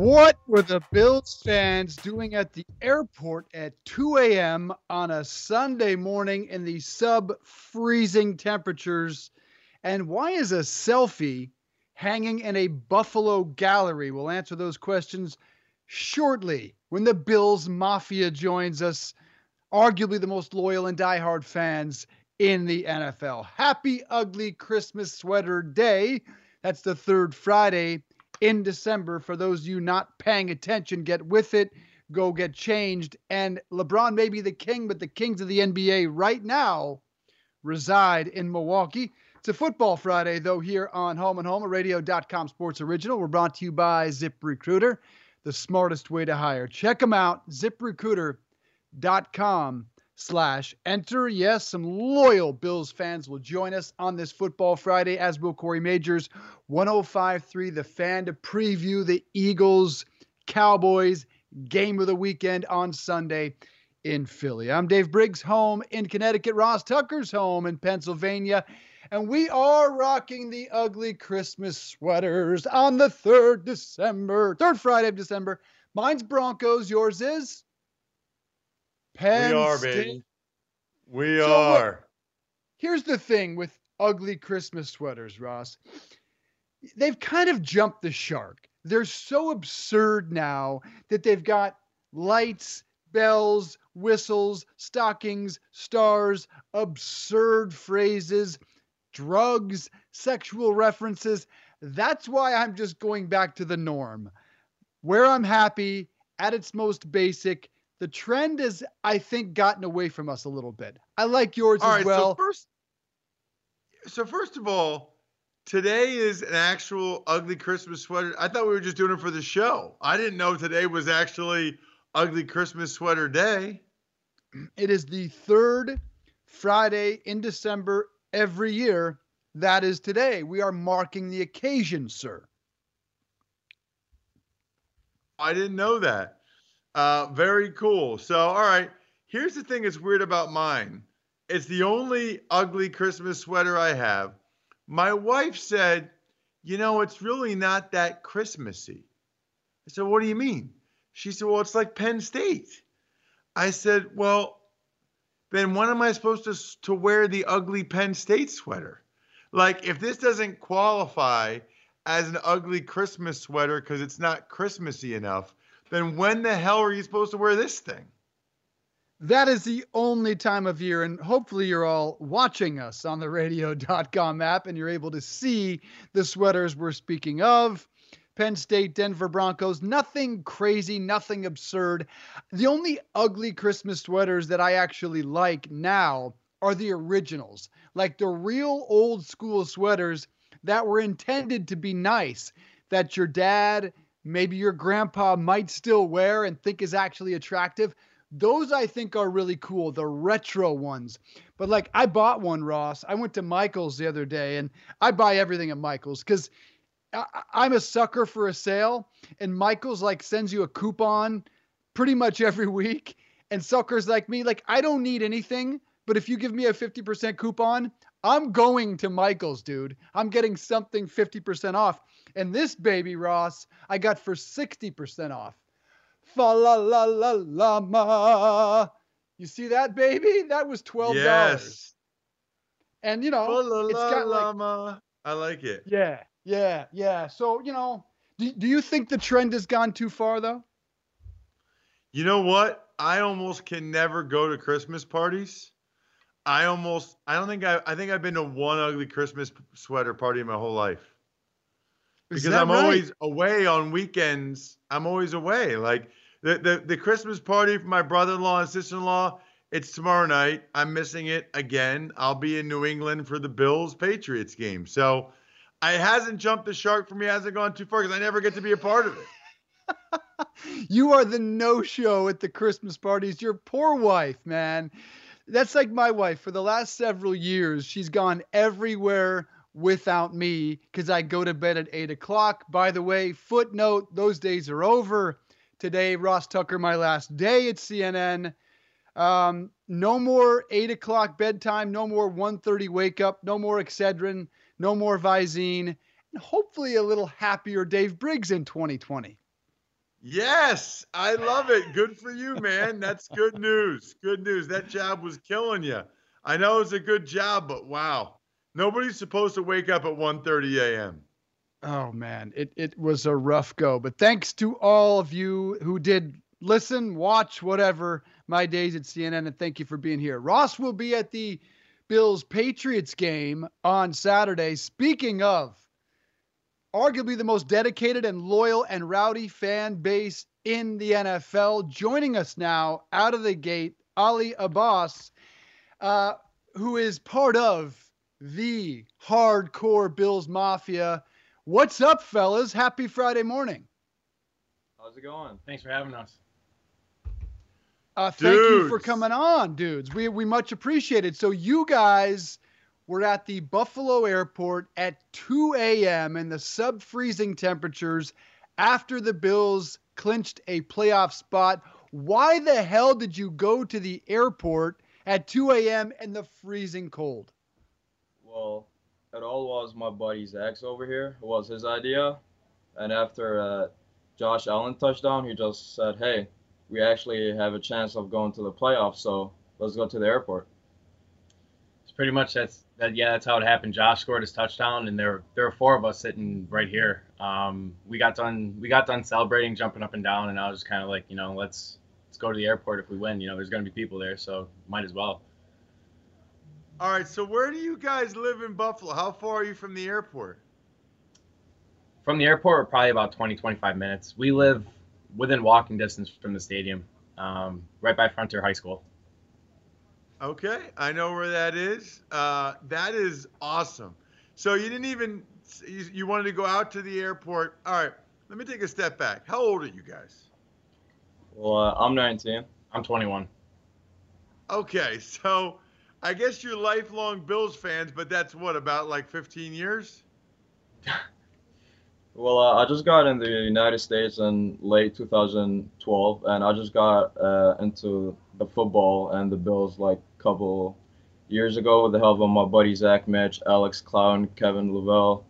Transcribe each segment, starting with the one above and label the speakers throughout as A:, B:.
A: What were the Bills fans doing at the airport at 2 a.m. on a Sunday morning in the sub freezing temperatures? And why is a selfie hanging in a Buffalo gallery? We'll answer those questions shortly when the Bills Mafia joins us, arguably the most loyal and diehard fans in the NFL. Happy Ugly Christmas Sweater Day. That's the third Friday in December. For those of you not paying attention, get with it. Go get changed. And LeBron may be the king, but the kings of the NBA right now reside in Milwaukee. It's a football Friday, though, here on Home and Home, a radio.com sports original. We're brought to you by ZipRecruiter, the smartest way to hire. Check them out, ziprecruiter.com slash enter. Yes, some loyal Bills fans will join us on this football Friday, as will Corey Majors, 1053 The Fan to preview the Eagles Cowboys game of the weekend on Sunday in Philly. I'm Dave Briggs, home in Connecticut. Ross Tucker's home in Pennsylvania. And we are rocking the ugly Christmas sweaters on the 3rd December, 3rd Friday of December. Mine's Broncos. Yours is?
B: Penn we are, State. baby. We so are. Look,
A: here's the thing with ugly Christmas sweaters, Ross. They've kind of jumped the shark. They're so absurd now that they've got lights, bells, whistles, stockings, stars, absurd phrases, drugs, sexual references. That's why I'm just going back to the norm. Where I'm happy, at its most basic, the trend has, I think, gotten away from us a little bit. I like yours all as right, well.
B: So first, so first of all, today is an actual ugly Christmas sweater. I thought we were just doing it for the show. I didn't know today was actually ugly Christmas sweater day.
A: It is the third Friday in December every year. That is today. We are marking the occasion, sir.
B: I didn't know that. Uh, very cool. So, all right. Here's the thing that's weird about mine. It's the only ugly Christmas sweater I have. My wife said, you know, it's really not that Christmassy. I said, what do you mean? She said, well, it's like Penn State. I said, well, then when am I supposed to, to wear the ugly Penn State sweater? Like, if this doesn't qualify as an ugly Christmas sweater because it's not Christmassy enough, then when the hell are you supposed to wear this thing?
A: That is the only time of year, and hopefully you're all watching us on the radio.com app and you're able to see the sweaters we're speaking of. Penn State, Denver Broncos, nothing crazy, nothing absurd. The only ugly Christmas sweaters that I actually like now are the originals, like the real old school sweaters that were intended to be nice, that your dad maybe your grandpa might still wear and think is actually attractive. Those I think are really cool, the retro ones. But like I bought one, Ross. I went to Michael's the other day and I buy everything at Michael's because I'm a sucker for a sale. And Michael's like sends you a coupon pretty much every week. And suckers like me, like I don't need anything, but if you give me a 50% coupon, I'm going to Michael's, dude. I'm getting something 50% off. And this baby, Ross, I got for 60% off. Fa la la la la ma. You see that, baby? That was $12. Yes. And, you know,
B: it's got like. I like it.
A: Yeah, yeah, yeah. So, you know, do, do you think the trend has gone too far, though?
B: You know what? I almost can never go to Christmas parties. I almost, I don't think I, I think I've been to one ugly Christmas sweater party in my whole life because I'm right? always away on weekends. I'm always away. Like the, the the Christmas party for my brother-in-law and sister-in-law It's tomorrow night. I'm missing it again. I'll be in New England for the Bills Patriots game. So it hasn't jumped the shark for me. It hasn't gone too far because I never get to be a part of it.
A: you are the no show at the Christmas parties. Your poor wife, man. That's like my wife. For the last several years, she's gone everywhere without me because I go to bed at eight o'clock. By the way, footnote: those days are over. Today, Ross Tucker, my last day at CNN. Um, no more eight o'clock bedtime. No more 1.30 wake up. No more Excedrin. No more Visine. And hopefully, a little happier Dave Briggs in 2020.
B: Yes, I love it. Good for you, man. That's good news. Good news. That job was killing you. I know it was a good job, but wow. Nobody's supposed to wake up at 1:30 a.m.
A: Oh man, it it was a rough go, but thanks to all of you who did listen, watch, whatever, my days at CNN, and thank you for being here. Ross will be at the Bills Patriots game on Saturday. Speaking of, arguably the most dedicated and loyal and rowdy fan base in the NFL, joining us now out of the gate, Ali Abbas, uh, who is part of the hardcore Bills Mafia. What's up, fellas? Happy Friday morning.
C: How's it going? Thanks for having us.
A: Uh, thank you for coming on, dudes. We we much appreciate it. So you guys were at the Buffalo airport at 2 a.m. in the sub-freezing temperatures after the Bills clinched a playoff spot. Why the hell did you go to the airport at 2 a.m. in the freezing cold?
C: Well, it all was my buddy Zach's over here. It was his idea. And after uh, Josh Allen touchdown, he just said, hey, we actually have a chance of going to the playoffs, so let's go to the airport.
D: It's pretty much that's that. Yeah, that's how it happened. Josh scored his touchdown, and there there were four of us sitting right here. Um, we got done we got done celebrating, jumping up and down, and I was just kind of like, you know, let's let's go to the airport if we win. You know, there's going to be people there, so might as well.
B: All right. So where do you guys live in Buffalo? How far are you from the airport?
D: From the airport, we're probably about 20, 25 minutes. We live within walking distance from the stadium, um, right by Frontier High School.
B: Okay, I know where that is. Uh, that is awesome. So you didn't even you, you wanted to go out to the airport. All right, let me take a step back. How old are you guys?
C: Well, uh, I'm 19.
D: I'm 21.
B: Okay, so I guess you're lifelong Bills fans, but that's what about like 15 years?
C: well, uh, I just got in the United States in late 2012, and I just got uh, into the football and the Bills like couple years ago with the help of my buddy Zach Mitch, Alex Clown, Kevin Lavelle.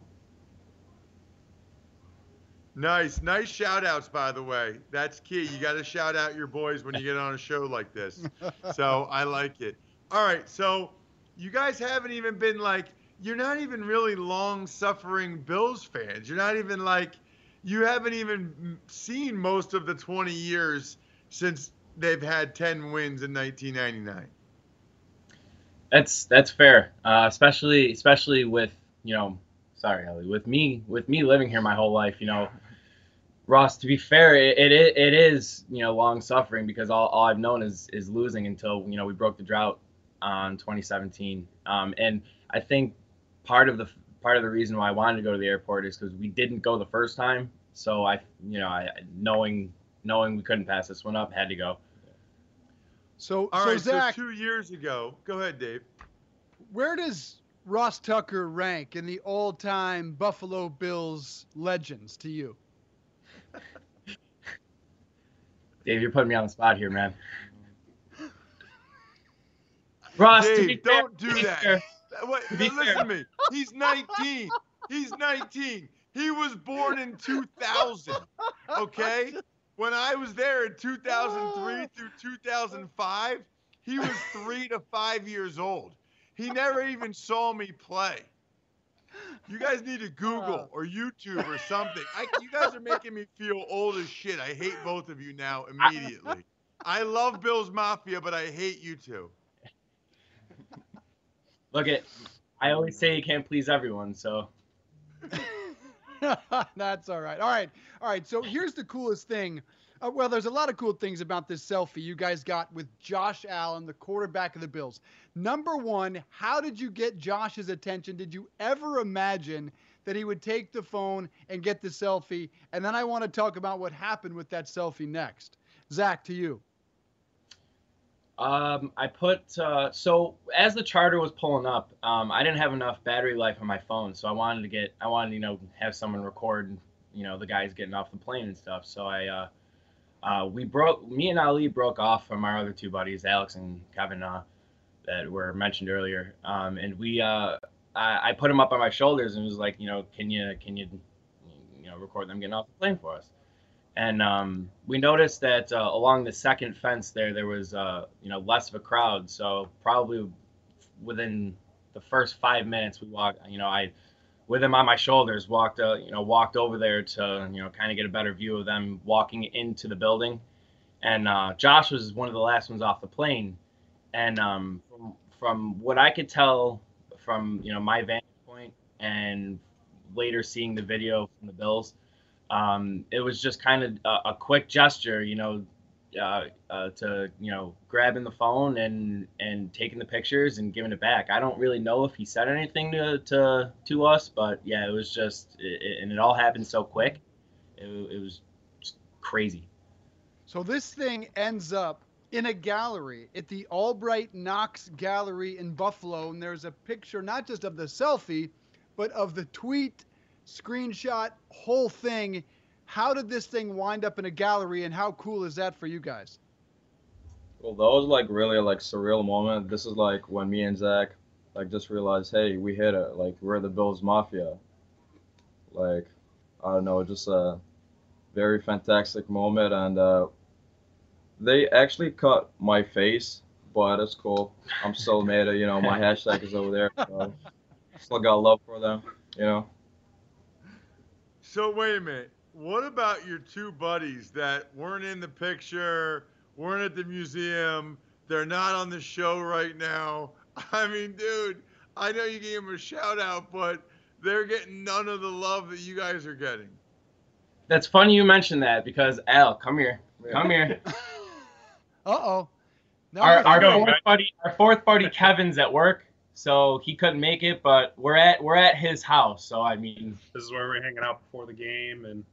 B: Nice, nice shout outs, by the way. That's key. You got to shout out your boys when you get on a show like this. So I like it. All right, so you guys haven't even been like you're not even really long suffering Bills fans. You're not even like you haven't even seen most of the 20 years since they've had 10 wins in 1999.
D: That's that's fair, uh, especially especially with you know, sorry, Ellie, with me with me living here my whole life, you know. Ross, to be fair, it, it, it is you know long suffering because all, all I've known is is losing until you know we broke the drought on 2017. Um, and I think part of the part of the reason why I wanted to go to the airport is because we didn't go the first time. So I, you know, I knowing knowing we couldn't pass this one up, had to go.
A: So,
B: all
A: so
B: right,
A: Zach,
B: so two years ago, go ahead, Dave.
A: Where does Ross Tucker rank in the all-time Buffalo Bills legends to you?
D: Dave, you're putting me on the spot here, man. Ross,
B: Dave, don't
D: fair,
B: do that. Wait, listen fair. to me. He's 19. He's 19. He was born in 2000. Okay? When I was there in 2003 through 2005, he was three to five years old. He never even saw me play. You guys need to Google or YouTube or something. I, you guys are making me feel old as shit. I hate both of you now immediately. I love Bill's Mafia, but I hate you two.
D: Look at, I always say you can't please everyone, so.
A: That's all right. All right. All right. So here's the coolest thing Uh, well, there's a lot of cool things about this selfie you guys got with Josh Allen, the quarterback of the Bills. Number one, how did you get Josh's attention? Did you ever imagine that he would take the phone and get the selfie? And then I want to talk about what happened with that selfie next. Zach, to you.
D: Um, I put uh, so as the charter was pulling up, um, I didn't have enough battery life on my phone, so I wanted to get, I wanted you know have someone record, you know, the guys getting off the plane and stuff. So I, uh, uh, we broke, me and Ali broke off from our other two buddies, Alex and Kevin, uh, that were mentioned earlier, um, and we, uh, I, I put them up on my shoulders and was like, you know, can you, can you, you know, record them getting off the plane for us? And um, we noticed that uh, along the second fence there there was uh, you know less of a crowd. So probably within the first five minutes we walked you know i with him on my shoulders walked uh, you know walked over there to you know kind of get a better view of them walking into the building. And uh, josh was one of the last ones off the plane. And um, from, from what i could tell from you know my vantage point and later seeing the video from the bills um, it was just kind of a, a, quick gesture, you know, uh, uh, to you know grabbing the phone and and taking the pictures and giving it back. I don't really know if he said anything to to, to us, but yeah, it was just it, and it all happened so quick. It, it was crazy.
A: So this thing ends up in a gallery at the Albright Knox Gallery in Buffalo, and there's a picture not just of the selfie, but of the tweet screenshot, whole thing. How did this thing wind up in a gallery, and how cool is that for you guys?
C: Well, that was like really like surreal moment. This is like when me and Zach like just realized, hey, we hit it. Like we're the Bills Mafia. Like I don't know, just a very fantastic moment, and uh, they actually cut my face, but it's cool. I'm still made it. You know, my hashtag is over there. So still got love for them. You know.
B: So wait a minute. What about your two buddies that weren't in the picture, weren't at the museum, they're not on the show right now? I mean, dude, I know you gave them a shout out, but they're getting none of the love that you guys are getting.
D: That's funny you mentioned that because Al, come here, come here.
A: uh oh.
D: No, our our fourth buddy, our fourth buddy Kevin's at work, so he couldn't make it. But we're at we're at his house, so I mean,
E: this is where we're hanging out before the game, and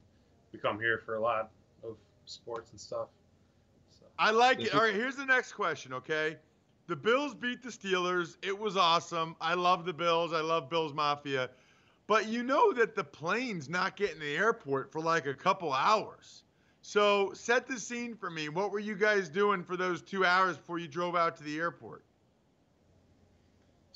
E: we come here for a lot of sports and stuff.
B: So. I like it. All right, here's the next question. Okay, the Bills beat the Steelers. It was awesome. I love the Bills. I love Bills Mafia. But you know that the plane's not getting the airport for like a couple hours. So set the scene for me. What were you guys doing for those two hours before you drove out to the airport?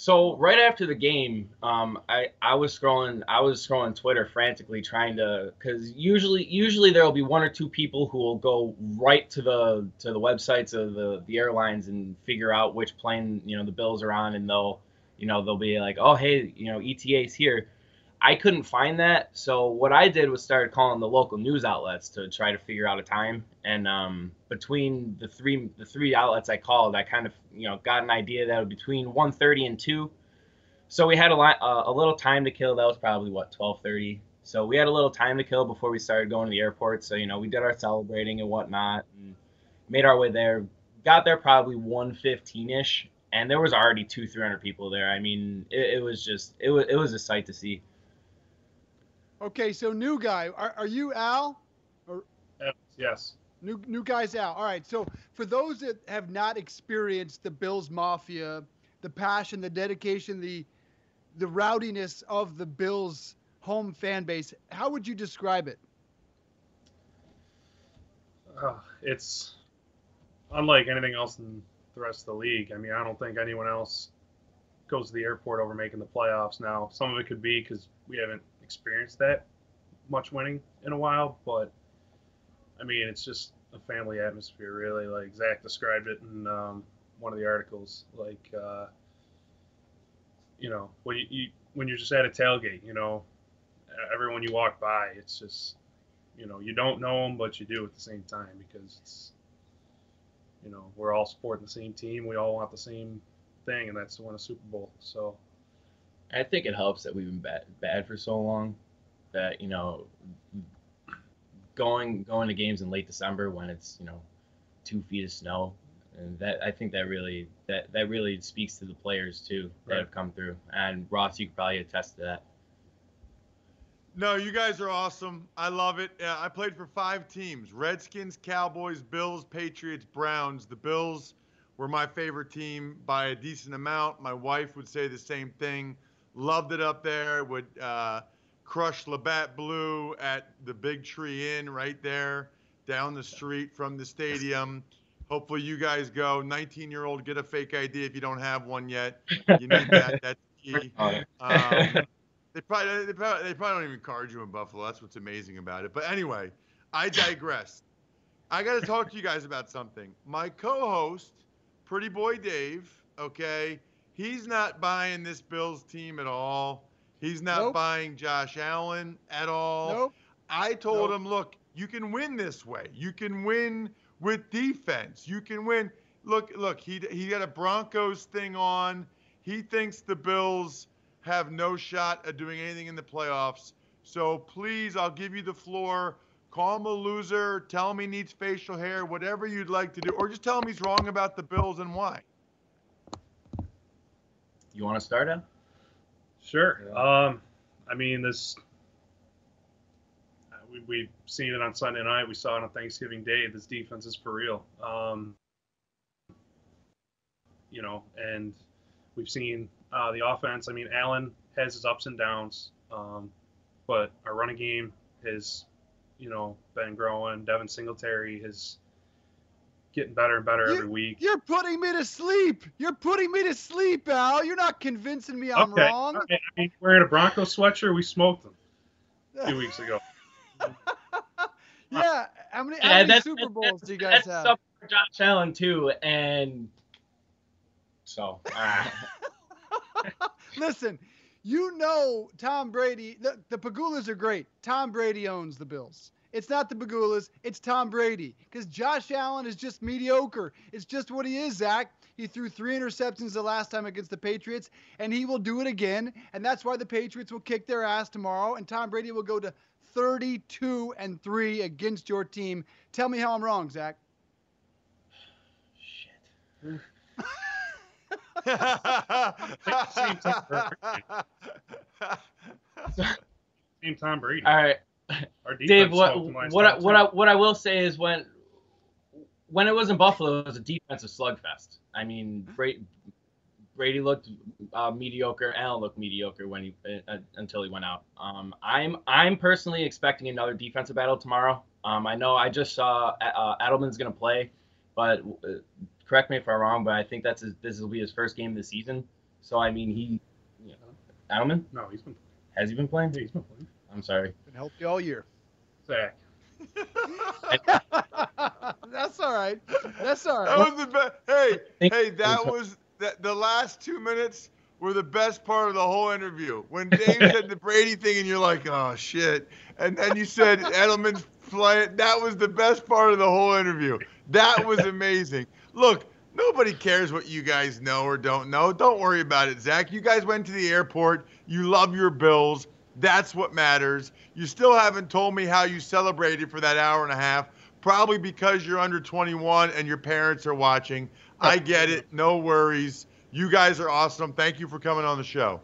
D: So right after the game, um, I I was scrolling I was scrolling Twitter frantically trying to because usually usually there will be one or two people who will go right to the to the websites of the the airlines and figure out which plane you know the bills are on and they'll you know they'll be like oh hey you know ETA's here I couldn't find that. So what I did was started calling the local news outlets to try to figure out a time. And um, between the three the three outlets I called, I kind of you know got an idea that between 1:30 and 2. So we had a lot uh, a little time to kill. That was probably what 12:30. So we had a little time to kill before we started going to the airport. So you know we did our celebrating and whatnot, and made our way there. Got there probably 1:15 ish, and there was already two 300 people there. I mean, it, it was just it was it was a sight to see.
A: Okay, so new guy. Are, are you Al?
E: Or yes.
A: New new guy's Al. All right. So for those that have not experienced the Bills Mafia, the passion, the dedication, the the rowdiness of the Bills home fan base, how would you describe it?
E: Uh, it's unlike anything else in the rest of the league. I mean, I don't think anyone else goes to the airport over making the playoffs now. Some of it could be because we haven't experienced that much winning in a while, but I mean, it's just a family atmosphere, really. Like Zach described it in um, one of the articles. Like, uh, you know, when you, you when you're just at a tailgate, you know, everyone you walk by, it's just, you know, you don't know them, but you do at the same time because it's, you know, we're all supporting the same team. We all want the same thing, and that's to win a Super Bowl. So
D: I think it helps that we've been bad, bad for so long that you know going going to games in late December when it's you know two feet of snow, and that I think that really that that really speaks to the players too that
E: Right.
D: have come through. And Ross, you could probably attest to that.
B: No, you guys are awesome. I love it. Yeah, I played for five teams Redskins, Cowboys, Bills, Patriots, Browns. The Bills were my favorite team by a decent amount. My wife would say the same thing. Loved it up there. Would uh, crush Labatt Blue at the Big Tree Inn right there down the street from the stadium. Hopefully, you guys go. 19 year old, get a fake ID if you don't have one yet. You need that. That's key. Um, they probably, they probably they probably don't even card you in Buffalo. That's what's amazing about it. But anyway, I digress. I got to talk to you guys about something. My co-host, Pretty Boy Dave, okay, he's not buying this Bills team at all. He's not
A: Nope.
B: buying Josh Allen at all.
A: Nope.
B: I told
A: Nope.
B: him, look, you can win this way. You can win with defense. You can win. Look, look, he he got a Broncos thing on. He thinks the Bills have no shot at doing anything in the playoffs. So please, I'll give you the floor. Call him a loser. Tell him he needs facial hair. Whatever you'd like to do, or just tell him he's wrong about the Bills and why.
D: You want to start out?
E: Sure.
D: Yeah.
E: Um, I mean, this uh, we we've seen it on Sunday night. We saw it on Thanksgiving Day. This defense is for real. Um, you know, and we've seen uh, the offense. I mean, Allen has his ups and downs, um, but our running game has, you know, been growing. Devin Singletary is getting better and better
A: You-
E: every week.
A: You're putting me to sleep. You're putting me to sleep, Al. You're not convincing me I'm
E: okay.
A: wrong.
E: okay. I mean, wearing a Bronco sweatshirt, we smoked them two weeks ago.
A: yeah. How many, how many
D: that's-
A: Super
D: that's-
A: Bowls do you guys
D: That's
A: have?
D: stuff for Josh Allen too, and so. Uh,
A: Listen, you know Tom Brady. The, the Pegulas are great. Tom Brady owns the Bills. It's not the Pegulas. It's Tom Brady. Because Josh Allen is just mediocre. It's just what he is, Zach. He threw three interceptions the last time against the Patriots, and he will do it again. And that's why the Patriots will kick their ass tomorrow, and Tom Brady will go to 32 and three against your team. Tell me how I'm wrong, Zach.
D: shit.
E: Same Tom Brady.
D: All right. Dave, what what I, what. I what I will say is when when it was in Buffalo, it was a defensive slugfest. I mean, Brady, Brady looked uh, mediocre. Allen looked mediocre when he uh, until he went out. Um, I'm I'm personally expecting another defensive battle tomorrow. Um, I know I just saw uh, Edelman's going to play, but uh, correct me if I'm wrong, but I think that's his, this will be his first game of the season. So I mean, he, you know, Edelman
E: No, he's been.
D: has he been playing?
E: Yeah, he's been playing.
D: I'm sorry.
A: Been helped you all year.
E: Zach.
A: That's all right. That's all right.
B: That was the best. Hey, hey, that was that. The last two minutes were the best part of the whole interview. When Dave said the Brady thing, and you're like, "Oh shit," and then you said Edelman's playing. That was the best part of the whole interview. That was amazing. Look, nobody cares what you guys know or don't know. Don't worry about it, Zach. You guys went to the airport. You love your Bills. That's what matters. You still haven't told me how you celebrated for that hour and a half. Probably because you're under 21 and your parents are watching. I get it. No worries. You guys are awesome. Thank you for coming on the show.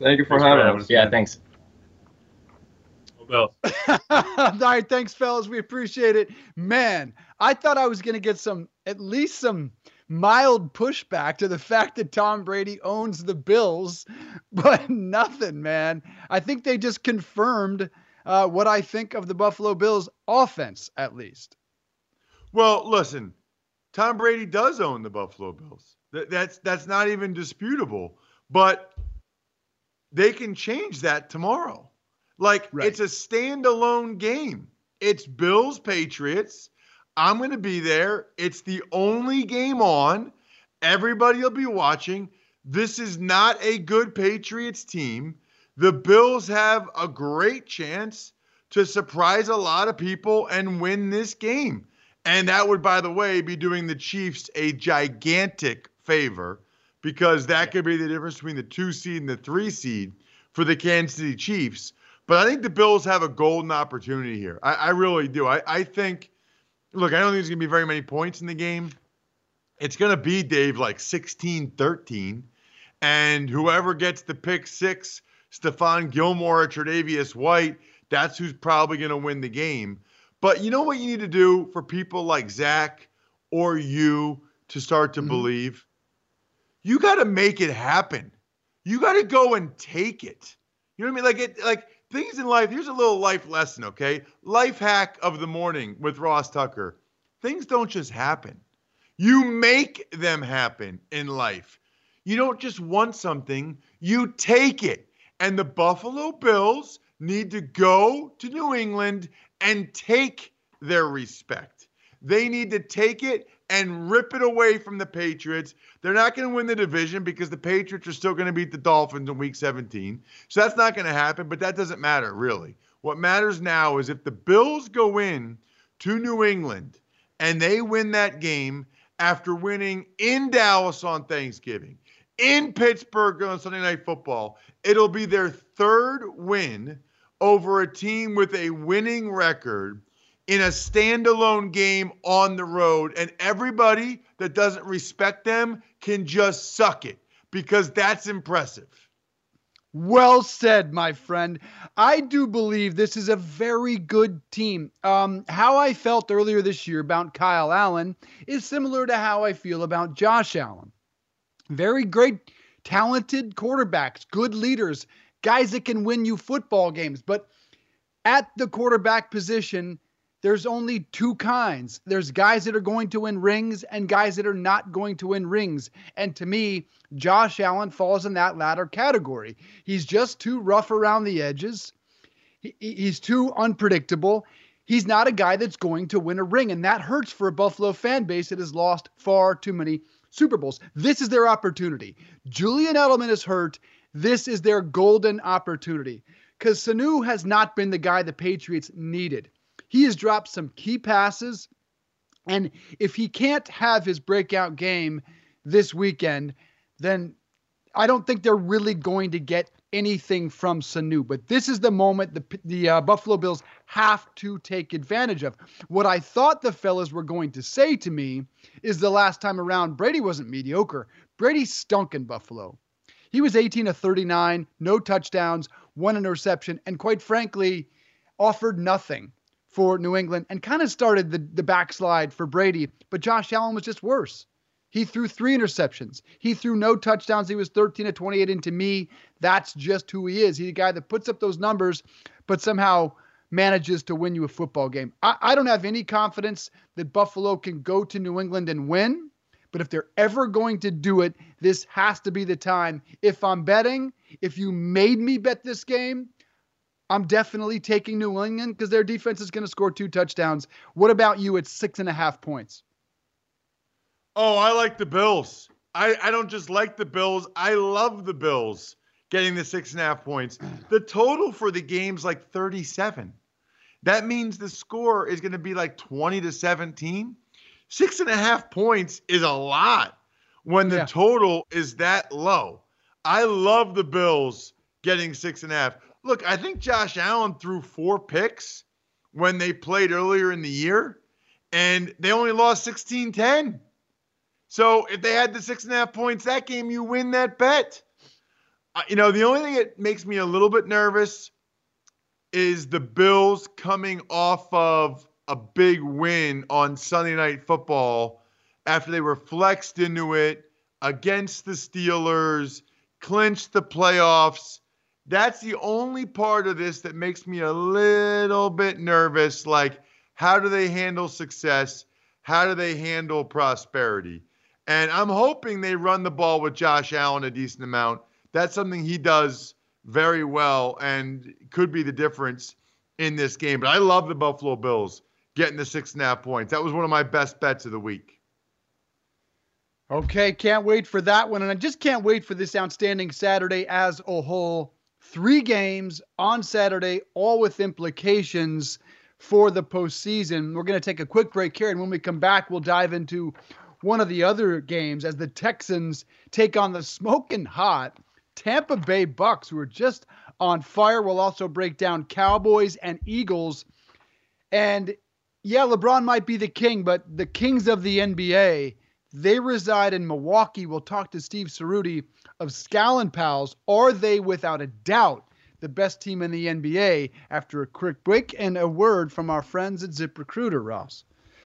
C: Thank you for
E: Thanks
C: having
E: having
C: us.
E: us.
D: Yeah, thanks.
E: Well,
A: All right, thanks, fellas. We appreciate it. Man, I thought I was going to get some, at least some mild pushback to the fact that Tom Brady owns the Bills, but nothing, man. I think they just confirmed uh, what I think of the Buffalo Bills offense, at least.
B: Well, listen, Tom Brady does own the Buffalo Bills. That, that's that's not even disputable. But they can change that tomorrow. Like
A: Right.
B: it's a standalone game. It's Bills Patriots. I'm going to be there. It's the only game on. Everybody will be watching. This is not a good Patriots team. The Bills have a great chance to surprise a lot of people and win this game. And that would, by the way, be doing the Chiefs a gigantic favor because that could be the difference between the two seed and the three seed for the Kansas City Chiefs. But I think the Bills have a golden opportunity here. I, I really do. I, I think, look, I don't think there's going to be very many points in the game. It's going to be, Dave, like 16 13. And whoever gets the pick six, Stephon Gilmore or Tre'Davious White, that's who's probably going to win the game. But you know what you need to do for people like Zach or you to start to mm-hmm. believe? You got to make it happen. You got to go and take it. You know what I mean? Like it, like things in life. Here's a little life lesson, okay? Life hack of the morning with Ross Tucker. Things don't just happen. You make them happen in life. You don't just want something, you take it. And the Buffalo Bills need to go to New England and take their respect. They need to take it and rip it away from the Patriots. They're not going to win the division because the Patriots are still going to beat the Dolphins in week 17. So that's not going to happen, but that doesn't matter really. What matters now is if the Bills go in to New England and they win that game after winning in Dallas on Thanksgiving, in Pittsburgh on Sunday Night Football, it'll be their third win over a team with a winning record in a standalone game on the road. And everybody that doesn't respect them can just suck it because that's impressive.
A: Well said, my friend. I do believe this is a very good team. Um, how I felt earlier this year about Kyle Allen is similar to how I feel about Josh Allen. Very great, talented quarterbacks, good leaders, guys that can win you football games. But at the quarterback position, there's only two kinds. There's guys that are going to win rings and guys that are not going to win rings. And to me, Josh Allen falls in that latter category. He's just too rough around the edges. He, he's too unpredictable. He's not a guy that's going to win a ring. And that hurts for a Buffalo fan base that has lost far too many Super Bowls. This is their opportunity. Julian Edelman is hurt. This is their golden opportunity because Sanu has not been the guy the Patriots needed. He has dropped some key passes. And if he can't have his breakout game this weekend, then I don't think they're really going to get anything from Sanu. But this is the moment the, the uh, Buffalo Bills have to take advantage of. What I thought the fellas were going to say to me is the last time around, Brady wasn't mediocre. Brady stunk in Buffalo. He was 18 of 39, no touchdowns, one interception, and quite frankly, offered nothing for New England and kind of started the, the backslide for Brady. But Josh Allen was just worse. He threw three interceptions. He threw no touchdowns. He was 13 to 28. And to me, that's just who he is. He's a guy that puts up those numbers, but somehow manages to win you a football game. I, I don't have any confidence that Buffalo can go to New England and win. But if they're ever going to do it, this has to be the time. If I'm betting, if you made me bet this game, I'm definitely taking New England because their defense is going to score two touchdowns. What about you at six and a half points?
B: Oh, I like the Bills. I, I don't just like the Bills. I love the Bills getting the six and a half points. The total for the game's like 37. That means the score is going to be like 20 to 17. Six and a half points is a lot when the yeah. total is that low. I love the Bills getting six and a half. Look, I think Josh Allen threw four picks when they played earlier in the year, and they only lost 16 10. So if they had the six and a half points that game, you win that bet. Uh, you know, the only thing that makes me a little bit nervous is the Bills coming off of a big win on Sunday Night Football after they were flexed into it against the Steelers, clinched the playoffs that's the only part of this that makes me a little bit nervous. Like, how do they handle success? How do they handle prosperity? And I'm hoping they run the ball with Josh Allen a decent amount. That's something he does very well and could be the difference in this game. But I love the Buffalo Bills getting the six and a half points. That was one of my best bets of the week.
A: Okay, can't wait for that one. And I just can't wait for this outstanding Saturday as a whole three games on Saturday, all with implications for the postseason. We're going to take a quick break here, and when we come back, we'll dive into one of the other games as the Texans take on the smoking hot Tampa Bay Bucks, who are just on fire. We'll also break down Cowboys and Eagles. And yeah, LeBron might be the king, but the kings of the NBA, they reside in Milwaukee. We'll talk to Steve Ceruti of Scallon Pals. Are they, without a doubt, the best team in the NBA? After a quick break and a word from our friends at ZipRecruiter, Ross.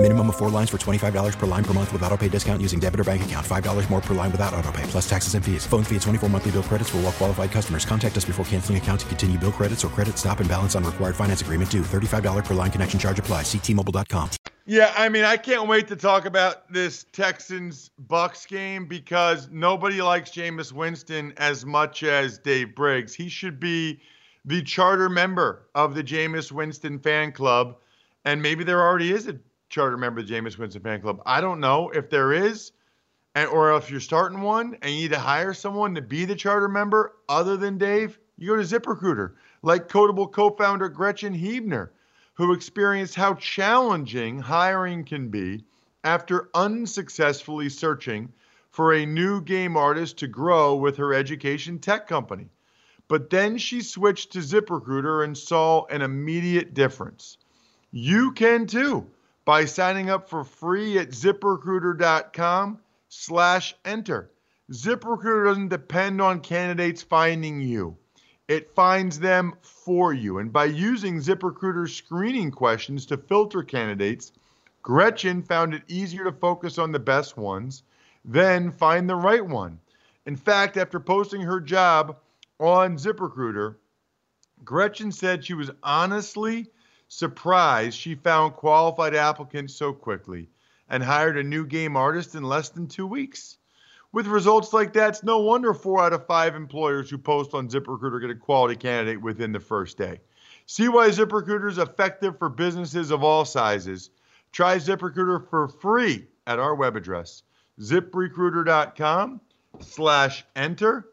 F: Minimum of four lines for $25 per line per month with auto pay discount using debit or bank account. $5 more per line without auto pay, plus taxes and fees. Phone fee at 24 monthly bill credits for all well qualified customers. Contact us before canceling account to continue bill credits or credit stop and balance on required finance agreement due. $35 per line connection charge apply. Ctmobile.com.
B: Yeah, I mean, I can't wait to talk about this Texans Bucks game because nobody likes Jameis Winston as much as Dave Briggs. He should be the charter member of the Jameis Winston fan club. And maybe there already is a charter member of the Jameis Winston fan club. I don't know if there is, and, or if you're starting one and you need to hire someone to be the charter member other than Dave, you go to ZipRecruiter, like Kodable co founder Gretchen Huebner, who experienced how challenging hiring can be after unsuccessfully searching for a new game artist to grow with her education tech company. But then she switched to ZipRecruiter and saw an immediate difference. You can too by signing up for free at ziprecruiter.com slash enter. ZipRecruiter doesn't depend on candidates finding you. It finds them for you. And by using ZipRecruiter's screening questions to filter candidates, Gretchen found it easier to focus on the best ones, then find the right one. In fact, after posting her job on ZipRecruiter, Gretchen said she was honestly surprised she found qualified applicants so quickly and hired a new game artist in less than two weeks. With results like that, it's no wonder four out of five employers who post on ZipRecruiter get a quality candidate within the first day. See why ZipRecruiter is effective for businesses of all sizes. Try ZipRecruiter for free at our web address, ziprecruiter.com slash enter.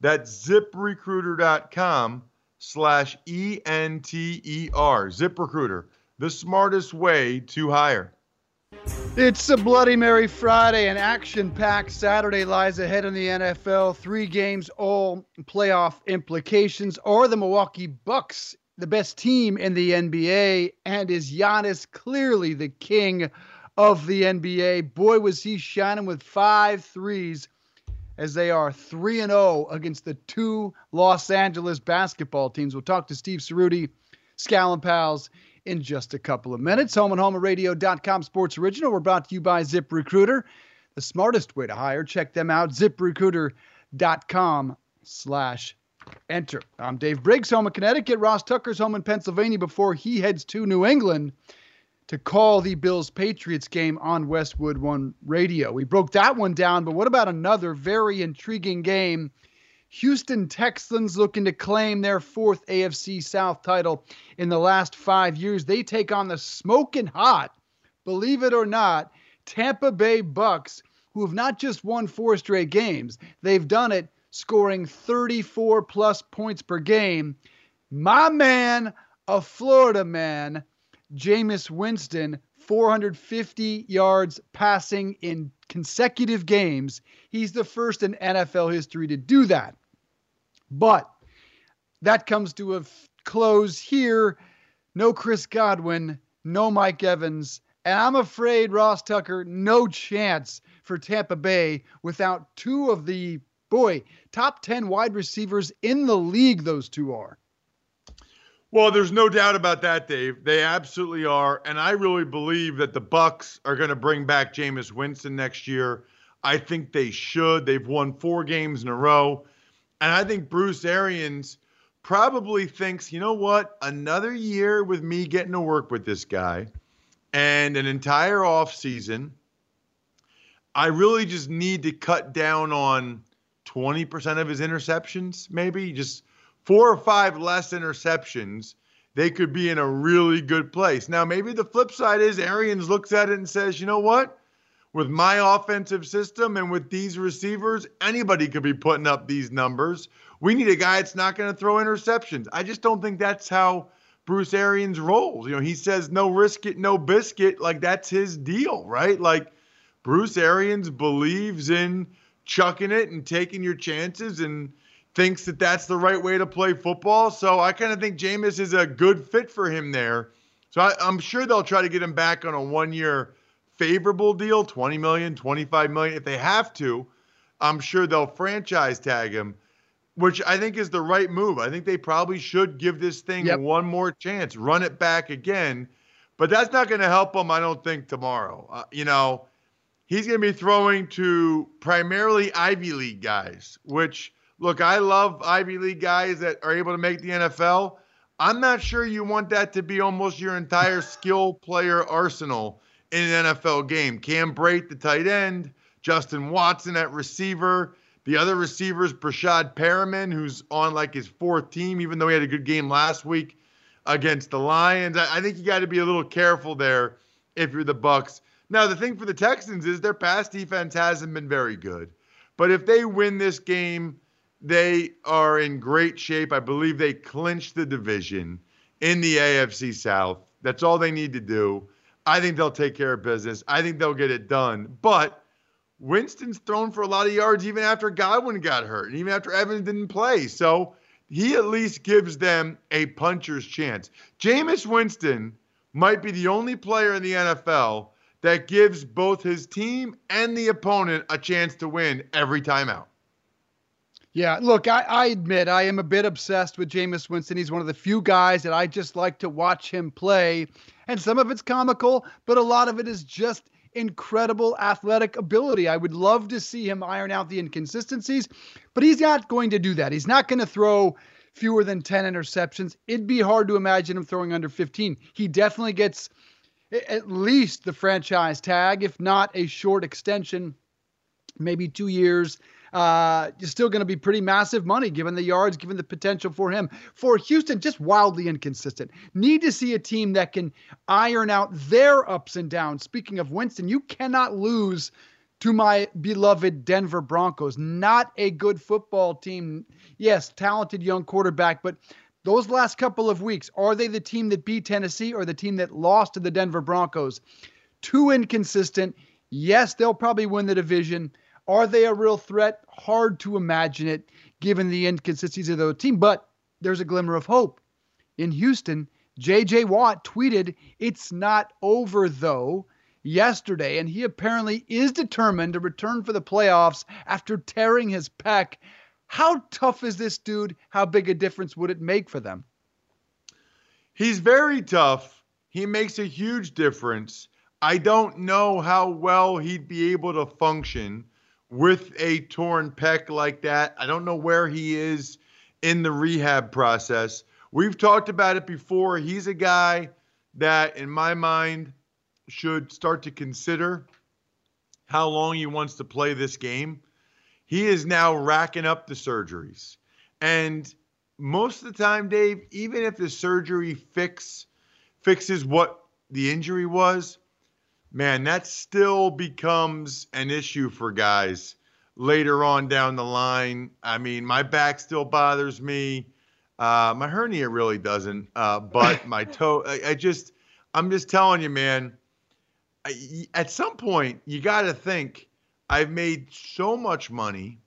B: That's ziprecruiter.com slash E-N-T-E-R. ZipRecruiter, the smartest way to hire.
A: It's a Bloody Mary Friday, an action-packed Saturday lies ahead in the NFL. Three games, all playoff implications. Are the Milwaukee Bucks the best team in the NBA? And is Giannis clearly the king of the NBA? Boy, was he shining with five threes as they are 3 and 0 against the two Los Angeles basketball teams. We'll talk to Steve Ceruti, Scallon Pals, in just a couple of minutes. Home and HomeRadio.com Sports Original. We're brought to you by ZipRecruiter, the smartest way to hire. Check them out, ZipRecruiter.com slash enter. I'm Dave Briggs, home in Connecticut. Ross Tucker's home in Pennsylvania before he heads to New England to call the Bills Patriots game on Westwood One Radio. We broke that one down, but what about another very intriguing game? Houston Texans looking to claim their fourth AFC South title in the last five years. They take on the smoking hot, believe it or not, Tampa Bay Bucks, who have not just won four straight games, they've done it scoring 34 plus points per game. My man, a Florida man, Jameis Winston 450 yards passing in consecutive games. He's the first in NFL history to do that. But that comes to a f- close here. No Chris Godwin, no Mike Evans, and I'm afraid, Ross Tucker, no chance for Tampa Bay without two of the, boy, top 10 wide receivers in the league, those two are.
B: Well, there's no doubt about that, Dave. They absolutely are, and I really believe that the Bucks are going to bring back Jameis Winston next year. I think they should. They've won four games in a row, and I think Bruce Arians probably thinks, you know what, another year with me getting to work with this guy, and an entire off season. I really just need to cut down on 20% of his interceptions, maybe just four or five less interceptions, they could be in a really good place. Now, maybe the flip side is Arians looks at it and says, you know what? With my offensive system and with these receivers, anybody could be putting up these numbers. We need a guy that's not going to throw interceptions. I just don't think that's how Bruce Arians rolls. You know, he says no risk it, no biscuit. Like that's his deal, right? Like Bruce Arians believes in chucking it and taking your chances and thinks that that's the right way to play football. So I kind of think Jameis is a good fit for him there. So I, am sure they'll try to get him back on a one year favorable deal 20 million, 25 million. If they have to, I'm sure they'll franchise tag him, which I think is the right move. I think they probably should give this thing yep. one more chance, run it back again. But that's not going to help him, I don't think, tomorrow. Uh, you know, he's going to be throwing to primarily Ivy League guys, which look, I love Ivy League guys that are able to make the NFL. I'm not sure you want that to be almost your entire skill player arsenal in an NFL game. Cam Brate, the tight end, Justin Watson at receiver. The other receivers, Breshad Perriman, who's on like his fourth team, even though he had a good game last week against the Lions. I, I think you got to be a little careful there if you're the Bucs. Now, the thing for the Texans is their pass defense hasn't been very good. But if they win this game, they are in great shape. I believe they clinched the division in the AFC South. That's all they need to do. I think they'll take care of business. I think they'll get it done. But Winston's thrown for a lot of yards even after Godwin got hurt and even after Evans didn't play. So he at least gives them a puncher's chance. Jameis Winston might be the only player in the NFL that gives both his team and the opponent a chance to win every time out.
A: Yeah, look, I, I, admit I am a bit obsessed with Jameis Winston. He's one of the few guys that I just like to watch him play. And some of it's comical, but a lot of it is just incredible athletic ability. I would love to see him iron out the inconsistencies, but he's not going to do that. He's not going to throw fewer than 10 interceptions. It'd be hard to imagine him throwing under 15. He definitely gets at least the franchise tag, if not a short extension, maybe two years uh, still going to be pretty massive money given the yards, given the potential for him. For Houston, just wildly inconsistent. Need to see a team that can iron out their ups and downs. Speaking of Winston, you cannot lose to my beloved Denver Broncos. Not a good football team. Yes, talented young quarterback, but those last couple of weeks, are they the team that beat Tennessee or the team that lost to the Denver Broncos? Too inconsistent. Yes, they'll probably win the division. Are they a real threat? Hard to imagine it given the inconsistencies of the team, but there's a glimmer of hope. In Houston, JJ Watt tweeted, It's not over though, yesterday, and he apparently is determined to return for the playoffs after tearing his pec. How tough is this dude? How big a difference would it make for them?
B: He's very tough. He makes a huge difference. I don't know how well he'd be able to function with a torn pec like that. I don't know where he is in the rehab process. We've talked about it before. He's a guy that, in my mind, should start to consider how long he wants to play this game. He is now racking up the surgeries. And most of the time, Dave, even if the surgery fix fixes what the injury was, man, that still becomes an issue for guys later on down the line. I mean, my back still bothers me. Uh, my hernia really doesn't, uh, but my toe, I, I, just, I'm just telling you, man, I, at some point, you got to think I've made so much money.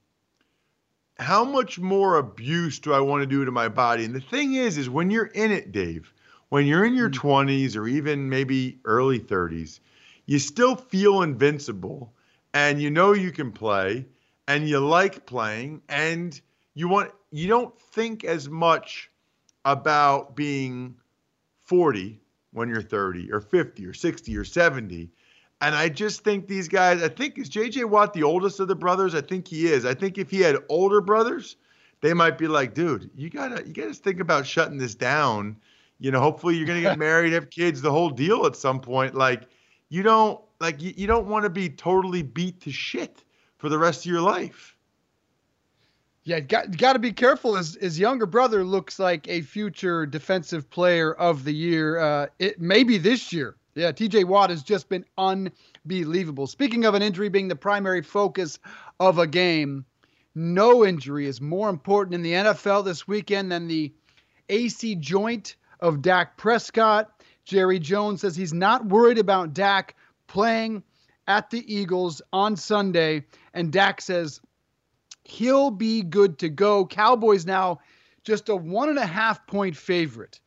B: How much more abuse do I want to do to my body? And the thing is, is when you're in it, Dave, when you're in your 20s or even maybe early 30s, you still feel invincible and you know you can play and you like playing and you want you don't think as much about being 40 when you're 30 or 50 or 60 or 70. And I just think these guys, I think is JJ Watt the oldest of the brothers? I think he is. I think if he had older brothers, they might be like, dude, you gotta you gotta think about shutting this down. You know, hopefully you're gonna get married, have kids, the whole deal at some point. Like, you don't like you, you don't want to be totally beat to shit for the rest of your life.
A: Yeah, got got to be careful. His his younger brother looks like a future defensive player of the year. Uh, it maybe this year. Yeah, TJ Watt has just been unbelievable. Speaking of an injury being the primary focus of a game, no injury is more important in the NFL this weekend than the AC joint of Dak Prescott. Jerry Jones says he's not worried about Dak playing at the Eagles on Sunday. And Dak says he'll be good to go. Cowboys now just a one and a half point favorite.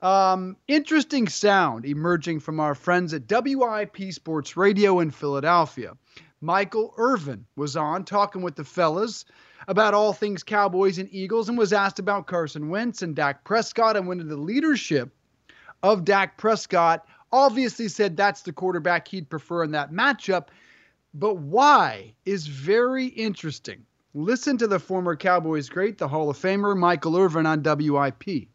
A: Um, interesting sound emerging from our friends at WIP Sports Radio in Philadelphia. Michael Irvin was on talking with the fellas about all things Cowboys and Eagles and was asked about Carson Wentz and Dak Prescott and went into the leadership of Dak Prescott. Obviously, said that's the quarterback he'd prefer in that matchup. But why is very interesting. Listen to the former Cowboys great, the Hall of Famer Michael Irvin on WIP.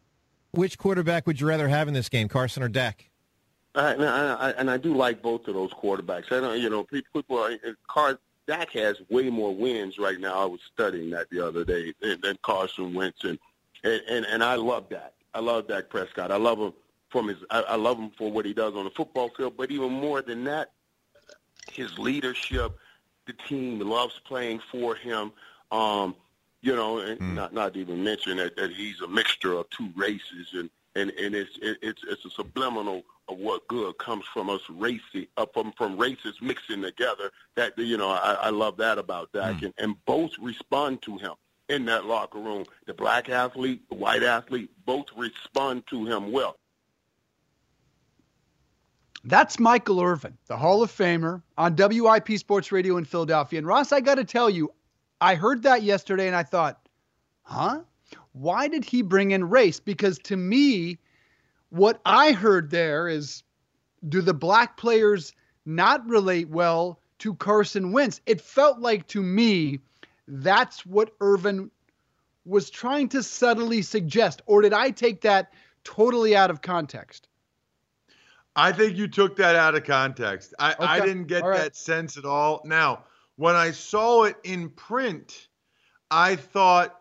G: Which quarterback would you rather have in this game, Carson or Dak?
H: Uh, and, I, and I do like both of those quarterbacks. I don't, you know, people. Are, Car, Dak has way more wins right now. I was studying that the other day than Carson Wentz, and and and I love Dak. I love Dak Prescott. I love him from his. I, I love him for what he does on the football field, but even more than that, his leadership. The team loves playing for him. Um, you know, and mm. not not even mention that, that he's a mixture of two races, and and and it's it, it's it's a subliminal of what good comes from us racy up uh, from from races mixing together. That you know, I, I love that about Dak, mm. and, and both respond to him in that locker room. The black athlete, the white athlete, both respond to him well.
A: That's Michael Irvin, the Hall of Famer on WIP Sports Radio in Philadelphia. And Ross, I got to tell you, I heard that yesterday and I thought, huh? Why did he bring in race? Because to me, what I heard there is do the black players not relate well to Carson Wentz? It felt like to me that's what Irvin was trying to subtly suggest. Or did I take that totally out of context?
B: I think you took that out of context. I, okay. I didn't get right. that sense at all. Now, when I saw it in print, I thought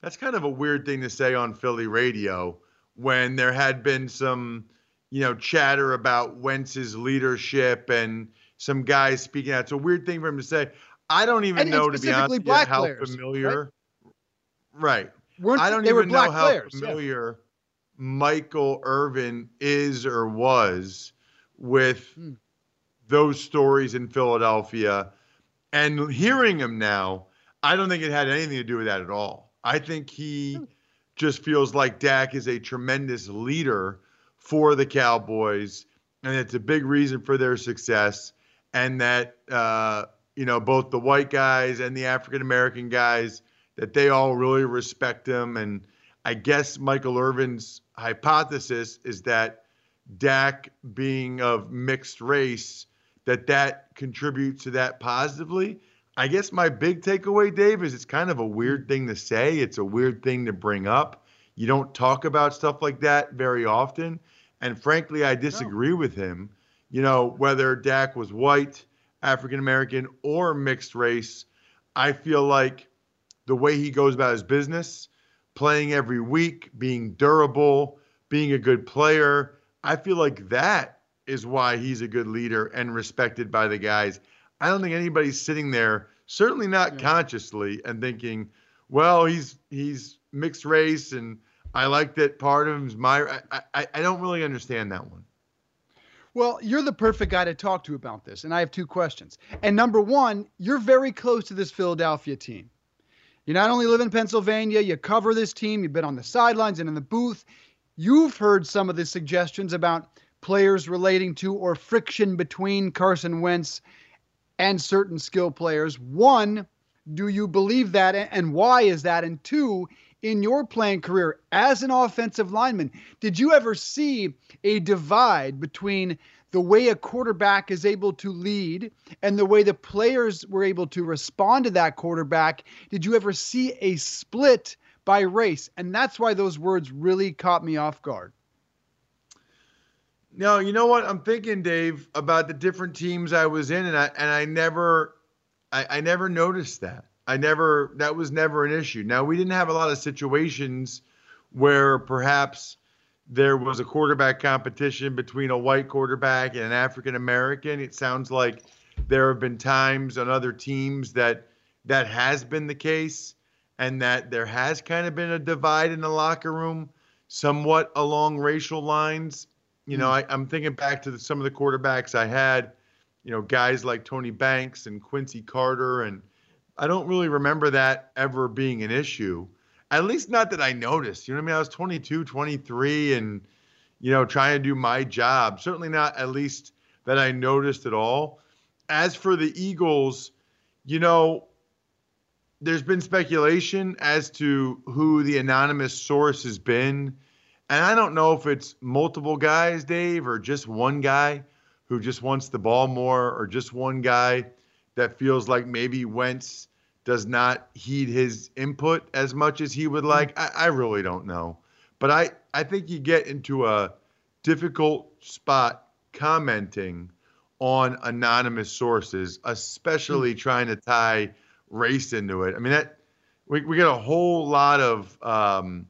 B: that's kind of a weird thing to say on Philly radio when there had been some, you know, chatter about Wentz's leadership and some guys speaking out. It's a weird thing for him to say. I don't even and know, to be honest, yet, how players, familiar. Right. right. I don't even know how players, familiar yeah. Michael Irvin is or was with hmm. those stories in Philadelphia and hearing him now, I don't think it had anything to do with that at all. I think he hmm. just feels like Dak is a tremendous leader for the Cowboys, and it's a big reason for their success. And that uh, you know both the white guys and the African American guys that they all really respect him. And I guess Michael Irvin's hypothesis is that Dak being of mixed race that that contributes to that positively. I guess my big takeaway, Dave, is it's kind of a weird thing to say. It's a weird thing to bring up. You don't talk about stuff like that very often. And frankly, I disagree no. with him. You know, whether Dak was white, African American, or mixed race, I feel like the way he goes about his business, playing every week, being durable, being a good player, I feel like that is why he's a good leader and respected by the guys. I don't think anybody's sitting there, certainly not yeah. consciously, and thinking, well, he's he's mixed race and I like that part of him's my. I, I, I don't really understand that one.
A: Well, you're the perfect guy to talk to about this, and I have two questions. And number one, you're very close to this Philadelphia team. You not only live in Pennsylvania, you cover this team, you've been on the sidelines and in the booth. You've heard some of the suggestions about players relating to or friction between Carson Wentz and certain skill players. One, do you believe that and why is that? And two, in your playing career as an offensive lineman, did you ever see a divide between the way a quarterback is able to lead and the way the players were able to respond to that quarterback? Did you ever see a split by race? And that's why those words really caught me off guard.
B: No, you know what? I'm thinking, Dave, about the different teams I was in, and I and I never, I, I never noticed that. I never that was never an issue. Now we didn't have a lot of situations where perhaps there was a quarterback competition between a white quarterback and an African American. It sounds like there have been times on other teams that that has been the case and that there has kind of been a divide in the locker room somewhat along racial lines. You know, hmm. I, am thinking back to the, some of the quarterbacks I had, you know, guys like Tony Banks and Quincy Carter and – I don't really remember that ever being an issue. At least not that I noticed. You know what I mean? I was 22, 23, and, you know, trying to do my job. Certainly not at least that I noticed at all. As for the Eagles, you know, there's been speculation as to who the anonymous source has been. And I don't know if it's multiple guys, Dave, or just one guy who just wants the ball more, or just one guy that feels like maybe Wentz does not heed his input as much as he would hmm. like. I, I really don't know. But I, I think you get into a difficult spot commenting on anonymous sources, especially mm. trying to tie race into it. I mean, that we, we get a whole lot of um,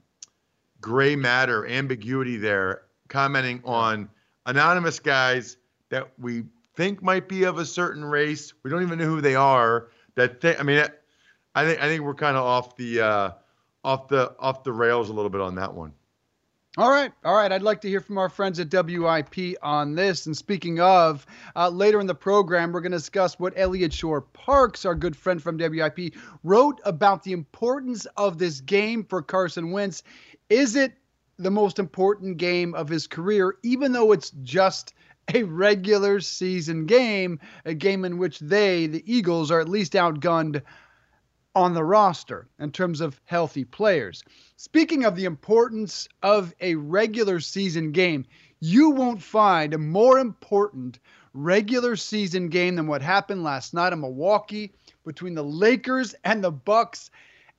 B: gray matter, ambiguity there, commenting on anonymous guys that we think might be of a certain race. We don't even know who they are. That th- I mean, I think I think we're kind of off the uh, off the off the rails a little bit on that one.
A: All right, all right. I'd like to hear from our friends at WIP on this. And speaking of, uh, later in the program, we're going to discuss what Eliot Shorr-Parks, our good friend from WIP, wrote about the importance of this game for Carson Wentz. Is it the most important game of his career, even though it's just a regular season game, a game in which they, the Eagles, are at least outgunned on the roster in terms of healthy players. Speaking of the importance of a regular season game, you won't find a more important regular season game than what happened last night in Milwaukee between the Lakers and the Bucks.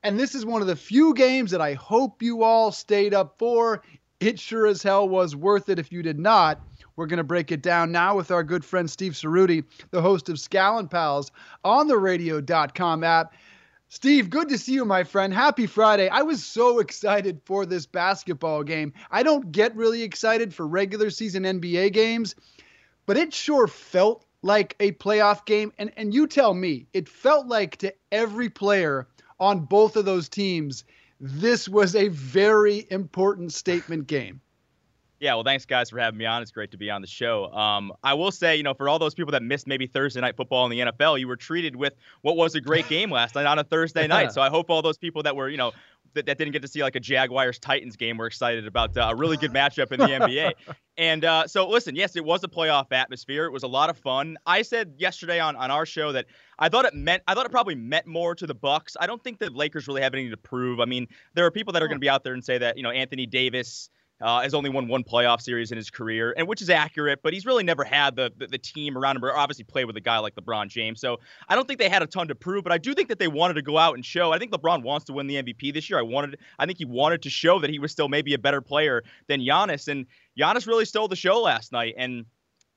A: And this is one of the few games that I hope you all stayed up for. It sure as hell was worth it if you did not. We're going to break it down now with our good friend Steve Ceruti, the host of Scal and Pals on the radio.com app. Steve, good to see you, my friend. Happy Friday. I was so excited for this basketball game. I don't get really excited for regular season NBA games, but it sure felt like a playoff game. And, and you tell me, it felt like to every player on both of those teams, this was a very important statement game.
I: Yeah, well, thanks guys for having me on. It's great to be on the show. Um, I will say, you know, for all those people that missed maybe Thursday night football in the NFL, you were treated with what was a great game last night on a Thursday night. So I hope all those people that were, you know, that, that didn't get to see like a Jaguars Titans game were excited about uh, a really good matchup in the NBA. And uh, so, listen, yes, it was a playoff atmosphere. It was a lot of fun. I said yesterday on, on our show that I thought it meant I thought it probably meant more to the Bucks. I don't think the Lakers really have anything to prove. I mean, there are people that are going to be out there and say that you know Anthony Davis uh, has only won one playoff series in his career, and which is accurate, but he's really never had the, the, the team around him. Or obviously, played with a guy like LeBron James, so I don't think they had a ton to prove. But I do think that they wanted to go out and show. I think LeBron wants to win the MVP this year. I wanted, I think he wanted to show that he was still maybe a better player than Giannis, and Giannis really stole the show last night. And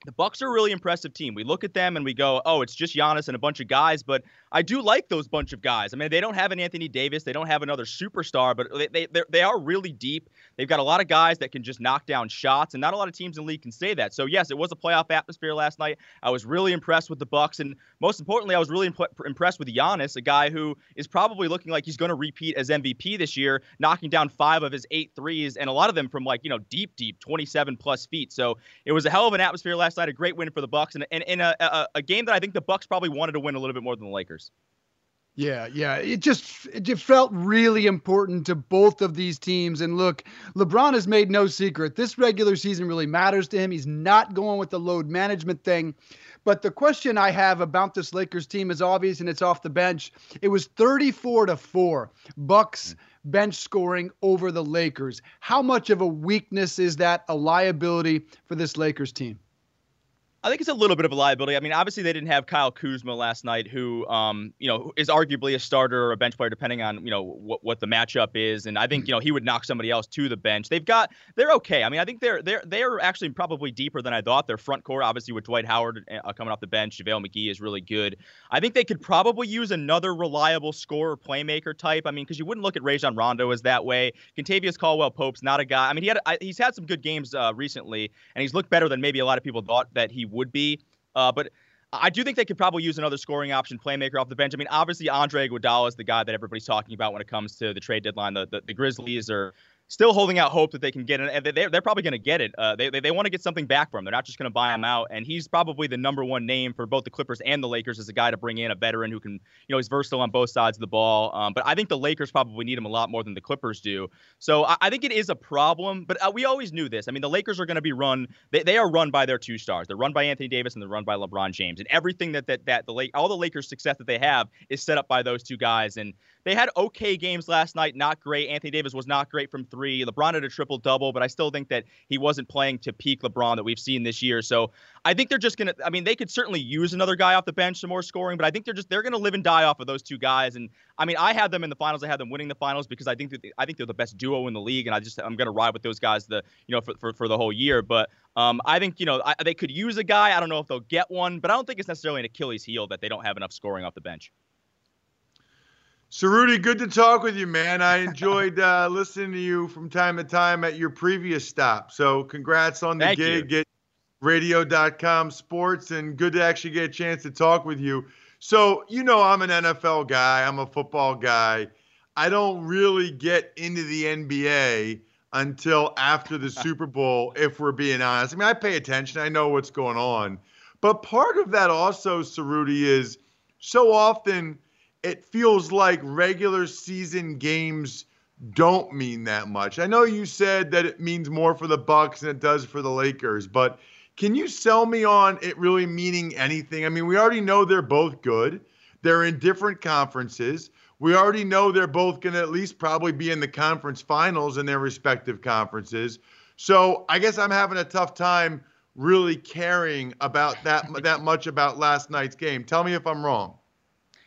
I: the Bucks are a really impressive team. We look at them and we go, "Oh, it's just Giannis and a bunch of guys," but I do like those bunch of guys. I mean, they don't have an Anthony Davis, they don't have another superstar, but they they they are really deep. They've got a lot of guys that can just knock down shots, and not a lot of teams in the league can say that. So yes, it was a playoff atmosphere last night. I was really impressed with the Bucks, and most importantly, I was really imp- impressed with Giannis, a guy who is probably looking like he's going to repeat as MVP this year, knocking down five of his eight threes, and a lot of them from like you know deep, deep, 27 plus feet. So it was a hell of an atmosphere last night. A great win for the Bucks, and in a, a, a game that I think the Bucks probably wanted to win a little bit more than the Lakers.
A: Yeah, yeah. It just it just felt really important to both of these teams. And look, LeBron has made no secret. This regular season really matters to him. He's not going with the load management thing. But the question I have about this Lakers team is obvious and it's off the bench. It was 34 to 4. Bucks bench scoring over the Lakers. How much of a weakness is that, a liability for this Lakers team?
I: I think it's a little bit of a liability. I mean, obviously they didn't have Kyle Kuzma last night, who, um, you know, is arguably a starter or a bench player depending on you know what, what the matchup is. And I think you know he would knock somebody else to the bench. They've got they're okay. I mean, I think they're they're they're actually probably deeper than I thought. Their front court, obviously with Dwight Howard uh, coming off the bench, JaVale McGee is really good. I think they could probably use another reliable scorer playmaker type. I mean, because you wouldn't look at Rajon Rondo as that way. Kentavious Caldwell Pope's not a guy. I mean, he had he's had some good games uh, recently, and he's looked better than maybe a lot of people thought that he would be. Uh, but I do think they could probably use another scoring option playmaker off the bench. I mean, obviously Andre Iguodala is the guy that everybody's talking about when it comes to the trade deadline. The the, the Grizzlies are still holding out hope that they can get it, and they're, they're probably going to get it. Uh, they they, they want to get something back from him. They're not just going to buy him out, and he's probably the number one name for both the Clippers and the Lakers as a guy to bring in a veteran who can, you know, he's versatile on both sides of the ball. Um, but I think the Lakers probably need him a lot more than the Clippers do. So I, I think it is a problem, but uh, we always knew this. I mean, the Lakers are going to be run. They, they are run by their two stars. They're run by Anthony Davis and they're run by LeBron James, and everything that that that the Lake all the Lakers' success that they have is set up by those two guys. And they had okay games last night, not great. Anthony Davis was not great from three. LeBron had a triple double, but I still think that he wasn't playing to peak LeBron that we've seen this year. So I think they're just gonna. I mean, they could certainly use another guy off the bench, some more scoring, but I think they're just they're gonna live and die off of those two guys. And I mean, I had them in the finals. I had them winning the finals because I think that I think they're the best duo in the league, and I just I'm gonna ride with those guys the you know for for, for the whole year. But um, I think you know I, they could use a guy. I don't know if they'll get one, but I don't think it's necessarily an Achilles heel that they don't have enough scoring off the bench.
B: Ceruti, good to talk with you, man. I enjoyed uh, listening to you from time to time at your previous stop. So congrats on the
I: Thank
B: gig
I: you.
B: at radio.com sports and good to actually get a chance to talk with you. So, you know, I'm an NFL guy, I'm a football guy. I don't really get into the NBA until after the Super Bowl, if we're being honest. I mean, I pay attention, I know what's going on. But part of that also, Ceruti, is so often it feels like regular season games don't mean that much. I know you said that it means more for the Bucks than it does for the Lakers, but can you sell me on it really meaning anything? I mean, we already know they're both good. They're in different conferences. We already know they're both going to at least probably be in the conference finals in their respective conferences. So, I guess I'm having a tough time really caring about that that much about last night's game. Tell me if I'm wrong.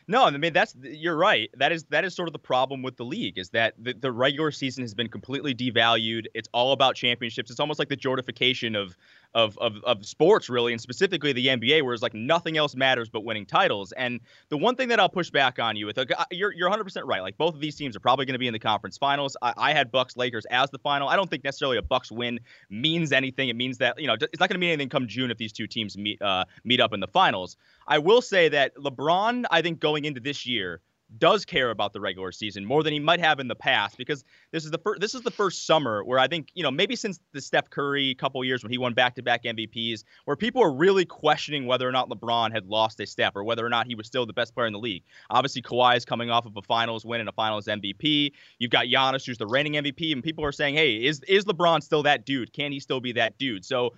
I: No, I mean that's you're right. That is that is sort of the problem with the league is that the, the regular season has been completely devalued. It's all about championships. It's almost like the jordification of of, of, of sports really and specifically the NBA where it's like nothing else matters but winning titles. And the one thing that I'll push back on you with you're you're 100% right. Like both of these teams are probably going to be in the conference finals. I, I, had Bucks Lakers as the final. I don't think necessarily a Bucks win means anything. It means that, you know, it's not going to mean anything come June if these two teams meet uh, meet up in the finals. I will say that LeBron I think going into this year does care about the regular season more than he might have in the past because this is the first this is the first summer where I think, you know, maybe since the Steph Curry couple years when he won back-to-back MVPs where people are really questioning whether or not LeBron had lost a step or whether or not he was still the best player in the league. Obviously Kawhi is coming off of a finals win and a finals MVP. You've got Giannis who's the reigning MVP and people are saying, "Hey, is is LeBron still that dude? Can he still be that dude?" So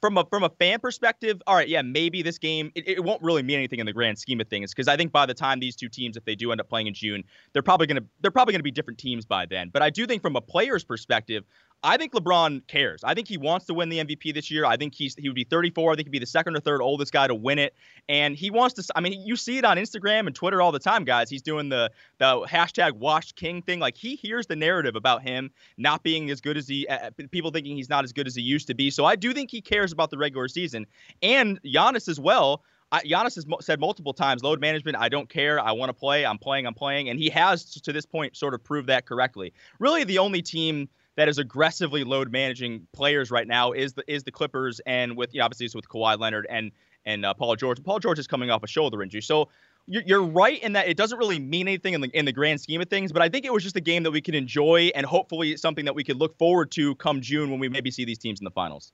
I: from a from a fan perspective, all right, yeah, maybe this game it, it won't really mean anything in the grand scheme of things because I think by the time these two teams, if they do end up playing in June, they're probably gonna they're probably gonna be different teams by then. But I do think from a player's perspective, I think LeBron cares. I think he wants to win the MVP this year. I think he's he would be 34. I think he'd be the second or third oldest guy to win it. And he wants to. I mean, you see it on Instagram and Twitter all the time, guys. He's doing the the hashtag Washed King thing. Like he hears the narrative about him not being as good as he. Uh, people thinking he's not as good as he used to be. So I do think he cares about the regular season and Giannis as well. I, Giannis has mo- said multiple times, load management, I don't care. I want to play. I'm playing. I'm playing. And he has, to this point, sort of proved that correctly. Really, the only team that is aggressively load managing players right now is the is the Clippers, and with you know, obviously it's with Kawhi Leonard and and uh, Paul George. Paul George is coming off a shoulder injury, so you're, right in that it doesn't really mean anything in the in the grand scheme of things. But I think it was just a game that we could enjoy, and hopefully something that we could look forward to come June when we maybe see these teams in the finals.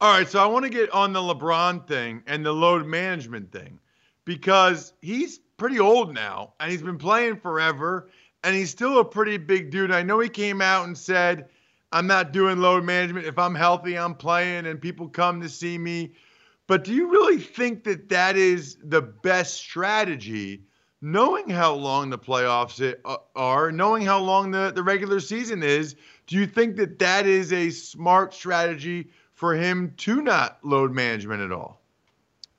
B: All right, so I want to get on the LeBron thing and the load management thing because he's pretty old now and he's been playing forever and he's still a pretty big dude. I know he came out and said, I'm not doing load management. If I'm healthy, I'm playing and people come to see me. But do you really think that that is the best strategy? knowing how long the playoffs uh, are, knowing how long the, the regular season is, do you think that that is a smart strategy for him to not load management at all?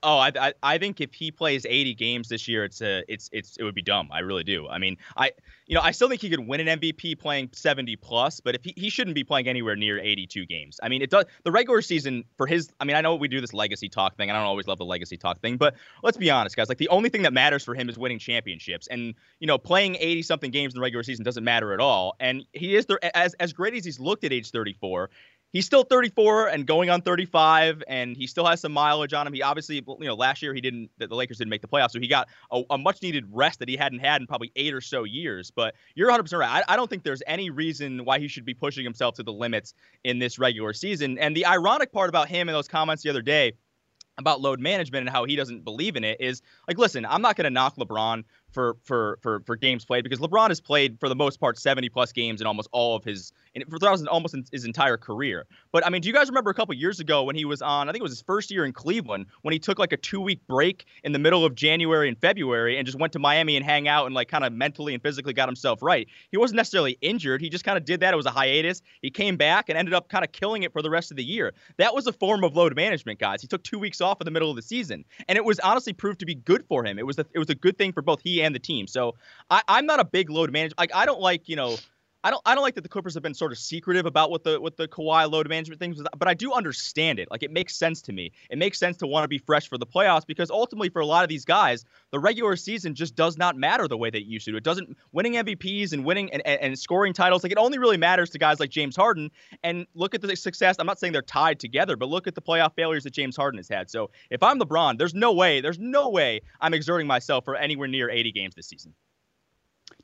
I: Oh, I, I, I think if he plays 80 games this year, it's a it's it's it would be dumb. I really do. I mean, I you know I still think he could win an MVP playing 70 plus, but if he, he shouldn't be playing anywhere near 82 games. I mean, it does the regular season for his. I mean, I know we do this legacy talk thing. I don't always love the legacy talk thing, but let's be honest, guys. Like the only thing that matters for him is winning championships, and you know playing 80 something games in the regular season doesn't matter at all. And he is there as as great as he's looked at age 34 he's still 34 and going on 35 and he still has some mileage on him. He obviously you know last year he didn't the lakers didn't make the playoffs so he got a, a much needed rest that he hadn't had in probably eight or so years. But you're 100% right. I, I, don't think there's any reason why he should be pushing himself to the limits in this regular season. And the ironic part about him and those comments the other day about load management and how he doesn't believe in it is like listen i'm not going to knock lebron for for for for games played because LeBron has played for the most part 70 plus games in almost all of his in, for almost his entire career. But I mean, do you guys remember a couple years ago when he was on? I think it was his first year in Cleveland when he took like a two week break in the middle of January and February and just went to Miami and hang out and like kind of mentally and physically got himself right. He wasn't necessarily injured. He just kind of did that. It was a hiatus. He came back and ended up kind of killing it for the rest of the year. That was a form of load management, guys. He took two weeks off in the middle of the season, and it was honestly proved to be good for him. It was a, it was a good thing for both he and the team. So I, I'm not a big load manager. Like I don't like you know. I don't I don't like that the Clippers have been sort of secretive about what the what the Kawhi load management things, but I do understand it. Like it makes sense to me. It makes sense to want to be fresh for the playoffs because ultimately for a lot of these guys, the regular season just does not matter the way that it used to. It doesn't winning MVPs and winning and, and, and scoring titles like it only really matters to guys like James Harden. And look at the success. I'm not saying they're tied together, but look at the playoff failures that James Harden has had. So if I'm LeBron, there's no way, there's no way I'm exerting myself for anywhere near 80 games this season.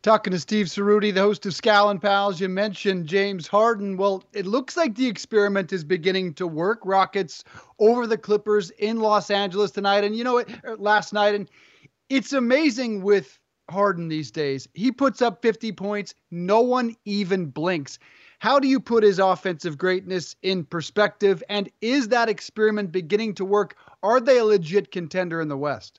A: Talking to Steve Ceruti, the host of Scal and Pals, you mentioned James Harden. Well, it looks like the experiment is beginning to work. Rockets over the Clippers in Los Angeles tonight, and you know it er, last night, and it's amazing with Harden these days. He puts up 50 points, no one even blinks. How do you put his offensive greatness in perspective? And is that experiment beginning to work? Are they a legit contender in the West?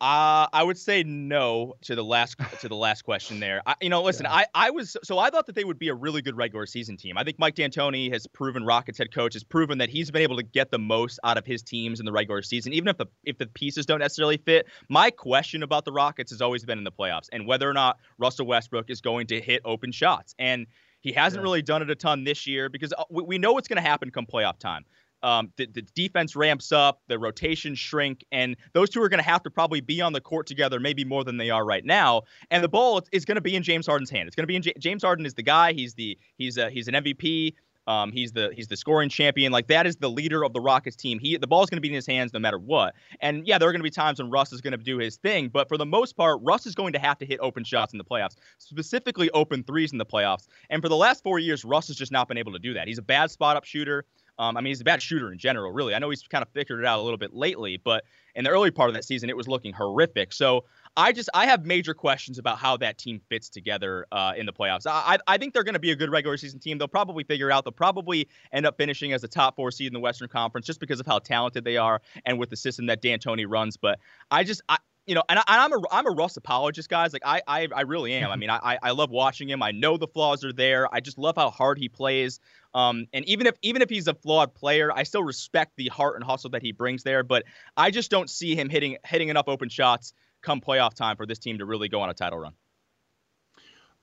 I: Uh, I would say no to the last to the last question there. I, you know, listen, yeah. I, I was so I thought that they would be a really good regular season team. I think Mike D'Antoni has proven Rockets head coach has proven that he's been able to get the most out of his teams in the regular season, even if the if the pieces don't necessarily fit. My question about the Rockets has always been in the playoffs and whether or not Russell Westbrook is going to hit open shots. And he hasn't yeah. really done it a ton this year because uh, we, we know what's going to happen come playoff time um, the, the defense ramps up, the rotations shrink, and those two are going to have to probably be on the court together, maybe more than they are right now. And the ball is going to be in James Harden's hand. It's going to be in J- James Harden is the guy. He's the he's a, he's an MVP. Um, he's the he's the scoring champion. Like that is the leader of the Rockets team. He the ball's going to be in his hands no matter what. And yeah, there are going to be times when Russ is going to do his thing, but for the most part, Russ is going to have to hit open shots in the playoffs, specifically open threes in the playoffs. And for the last four years, Russ has just not been able to do that. He's a bad spot up shooter. Um, I mean, he's a bad shooter in general, really. I know he's kind of figured it out a little bit lately, but in the early part of that season, it was looking horrific. So I just I have major questions about how that team fits together uh, in the playoffs. I I think they're going to be a good regular season team. They'll probably figure out. They'll probably end up finishing as a top four seed in the Western Conference just because of how talented they are and with the system that D'Antoni runs. But I just I, you know, and, I, am a I'm a Russ apologist, guys. Like I I, I really am. I mean, I I love watching him. I know the flaws are there. I just love how hard he plays. Um, and even if even if he's a flawed player, I still respect the heart and hustle that he brings there. But I just don't see him hitting hitting enough open shots come playoff time for this team to really go on a title run.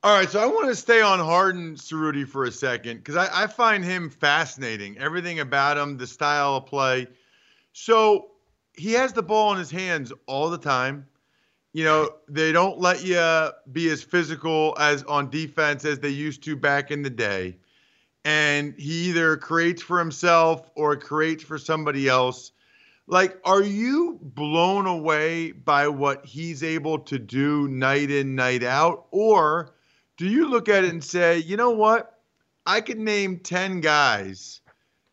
B: All right, so I want to stay on Harden Ceruti for a second because I, I find him fascinating. Everything about him, the style of play. So he has the ball in his hands all the time. You know, they don't let you be as physical as on defense as they used to back in the day. And he either creates for himself or creates for somebody else. Like, are you blown away by what he's able to do night in, night out? Or do you look at it and say, you know what? I could name 10 guys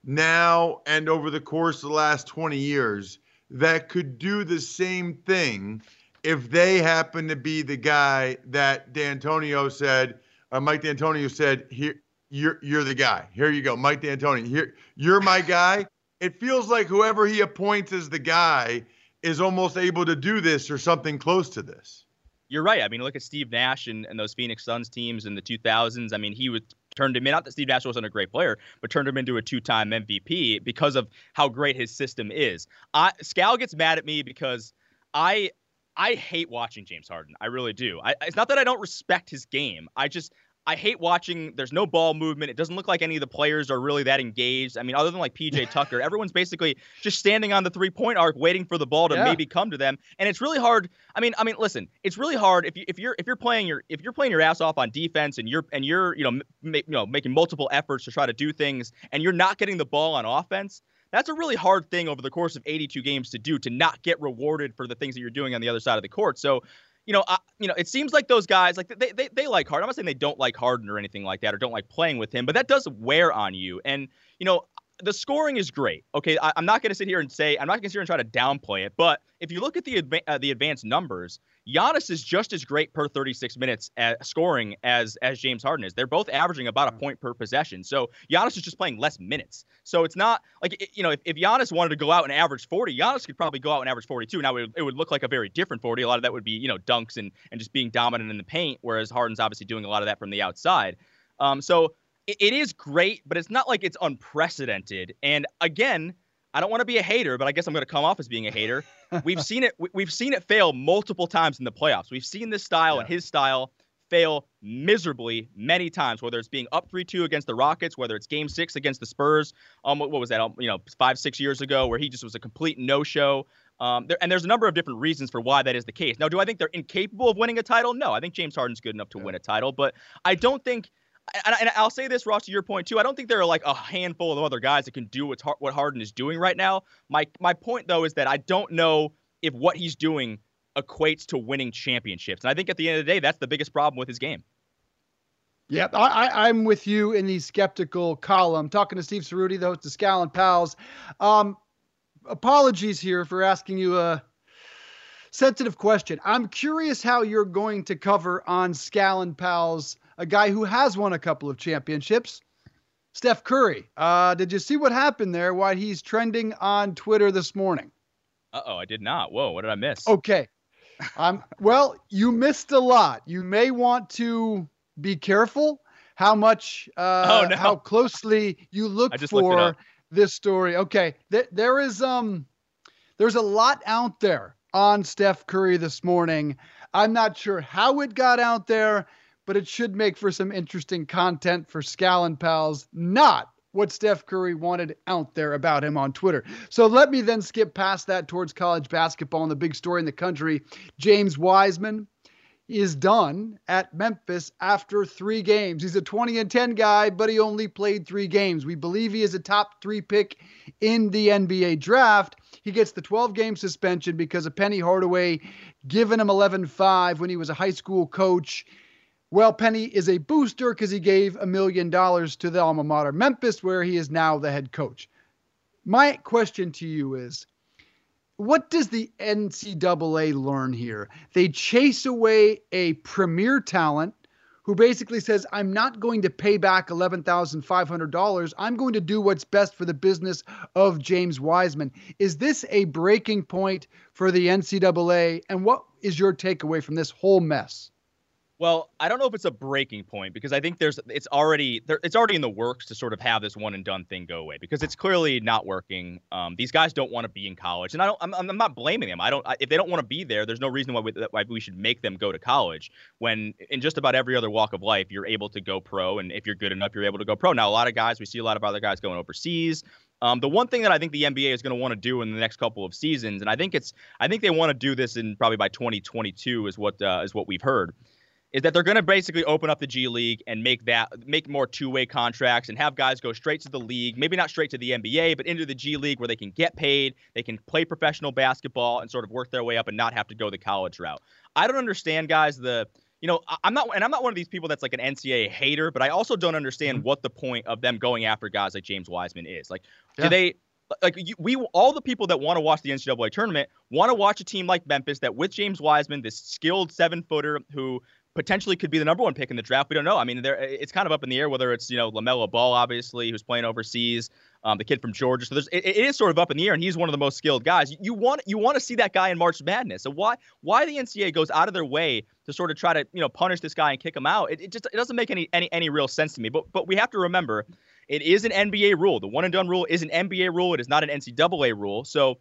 B: now and over the course of the last 20 years that could do the same thing if they happen to be the guy that D'Antonio said, uh, Mike D'Antonio said, here, you're, you're the guy. Here you go, Mike D'Antonio. Here, you're my guy. It feels like whoever he appoints as the guy is almost able to do this or something close to this.
I: You're right. I mean, look at Steve Nash and, and those Phoenix Suns teams in the 2000s. I mean, he would turned him in. Not that Steve Nash wasn't a great player, but turned him into a two-time MVP because of how great his system is. I, Scal gets mad at me because I I hate watching James Harden. I really do. I, it's not that I don't respect his game. I just I hate watching. There's no ball movement. It doesn't look like any of the players are really that engaged. I mean, other than like PJ Tucker, everyone's basically just standing on the three point arc, waiting for the ball to yeah. maybe come to them. And it's really hard. I mean, I mean, listen, it's really hard if you if you're if you're playing your if you're playing your ass off on defense and you're and you're you know ma- you know making multiple efforts to try to do things and you're not getting the ball on offense. That's a really hard thing over the course of 82 games to do to not get rewarded for the things that you're doing on the other side of the court. So you know, I, you know, it seems like those guys like they, they they like Harden. I'm not saying they don't like Harden or anything like that or don't like playing with him, but that does wear on you. And you know, the scoring is great. Okay, I, am not going to sit here and say I'm not going to sit here and try to downplay it, but if you look at the adva- uh, the advanced numbers, Giannis is just as great per 36 minutes at scoring as as James Harden is. They're both averaging about a point per possession. So Giannis is just playing less minutes. So it's not like you know if, if Giannis wanted to go out and average 40, Giannis could probably go out and average 42. Now it, it would look like a very different 40. A lot of that would be you know dunks and and just being dominant in the paint, whereas Harden's obviously doing a lot of that from the outside. Um, so it, it is great, but it's not like it's unprecedented. And again, I don't want to be a hater, but I guess I'm going to come off as being a hater. we've seen it. We've seen it fail multiple times in the playoffs. We've seen this style yeah. and his style fail miserably many times. Whether it's being up three-two against the Rockets, whether it's Game Six against the Spurs. Um, what, was that? Um, you know, five six years ago, where he just was a complete no-show. Um, there, and there's a number of different reasons for why that is the case. Now, do I think they're incapable of winning a title? No, I think James Harden's good enough to yeah. win a title, but I don't think and, I'll say this, Ross, to your point too. I don't think there are like a handful of other guys that can do what's, what Harden is doing right now. My my point though is that I don't know if what he's doing equates to winning championships, and I think at the end of the day, that's the biggest problem with his game.
A: Yeah, I, am with you in the skeptical column. Talking to Steve Ceruti, the host of Scal and Pals. Um, apologies here for asking you a sensitive question. I'm curious how you're going to cover on Scal and Pals a guy who has won a couple of championships. Steph Curry. Uh, did you see what happened there? Why he's trending on Twitter this morning?
I: Uh oh, I did not. Whoa, what did I miss?
A: Okay. Um, well, you missed a lot. You may want to be careful how much, uh, oh, no. how closely you look for this story. Okay, Th- there is um, there's a lot out there on Steph Curry this morning. I'm not sure how it got out there but it should make for some interesting content for Scal and Pals, not what Steph Curry wanted out there about him on Twitter. So let me then skip past that towards college basketball and the big story in the country. James Wiseman is done at Memphis after three games. He's a 20 and 10 guy, but he only played three games. We believe he is a top three pick in the NBA draft. He gets the 12 game suspension because of Penny Hardaway giving him 11 5 when he was a high school coach well, Penny is a booster because he gave a million dollars to the alma mater, Memphis, where he is now the head coach. My question to you is what does the NCAA learn here? They chase away a premier talent who basically says, I'm not going to pay back $11,500. I'm going to do what's best for the business of James Wiseman. Is this a breaking point for the NCAA? And what is your takeaway from this whole mess?
I: Well, I don't know if it's a breaking point because I think there's it's already there, it's already in the works to sort of have this one and done thing go away because it's clearly not working. Um, these guys don't want to be in college, and I don't. I'm, I'm not blaming them. I don't. if they don't want to be there, there's no reason why we, why we should make them go to college. When in just about every other walk of life, you're able to go pro, and if you're good enough, you're able to go pro. Now, a lot of guys, we see a lot of other guys going overseas. Um, the one thing that I think the NBA is going to want to do in the next couple of seasons, and I think it's, I think they want to do this in probably by 2022 is what uh, is what we've heard is that they're going to basically open up the G League and make that make more two-way contracts and have guys go straight to the league, maybe not straight to the NBA, but into the G League where they can get paid, they can play professional basketball and sort of work their way up and not have to go the college route. I don't understand guys the you know, I'm not, and I'm not one of these people that's like an NCAA hater, but I also don't understand mm-hmm. what the point of them going after guys like James Wiseman is. Like, yeah. do they, like you, we all the people that want to watch the NCAA tournament want to watch a team like Memphis that with James Wiseman, this skilled seven footer who potentially could be the number one pick in the draft. We don't know. I mean, there it's kind of up in the air whether it's you know LaMelo Ball, obviously, who's playing overseas, um, the kid from Georgia. So there's it, it is sort of up in the air, and he's one of the most skilled guys. You want you want to see that guy in March Madness. So why why the NCAA goes out of their way to sort of try to you know punish this guy and kick him out? It, it just it doesn't make any any any real sense to me. But but we have to remember, it is an NBA rule. The one and done rule is an NBA rule. It is not an NCAA rule. So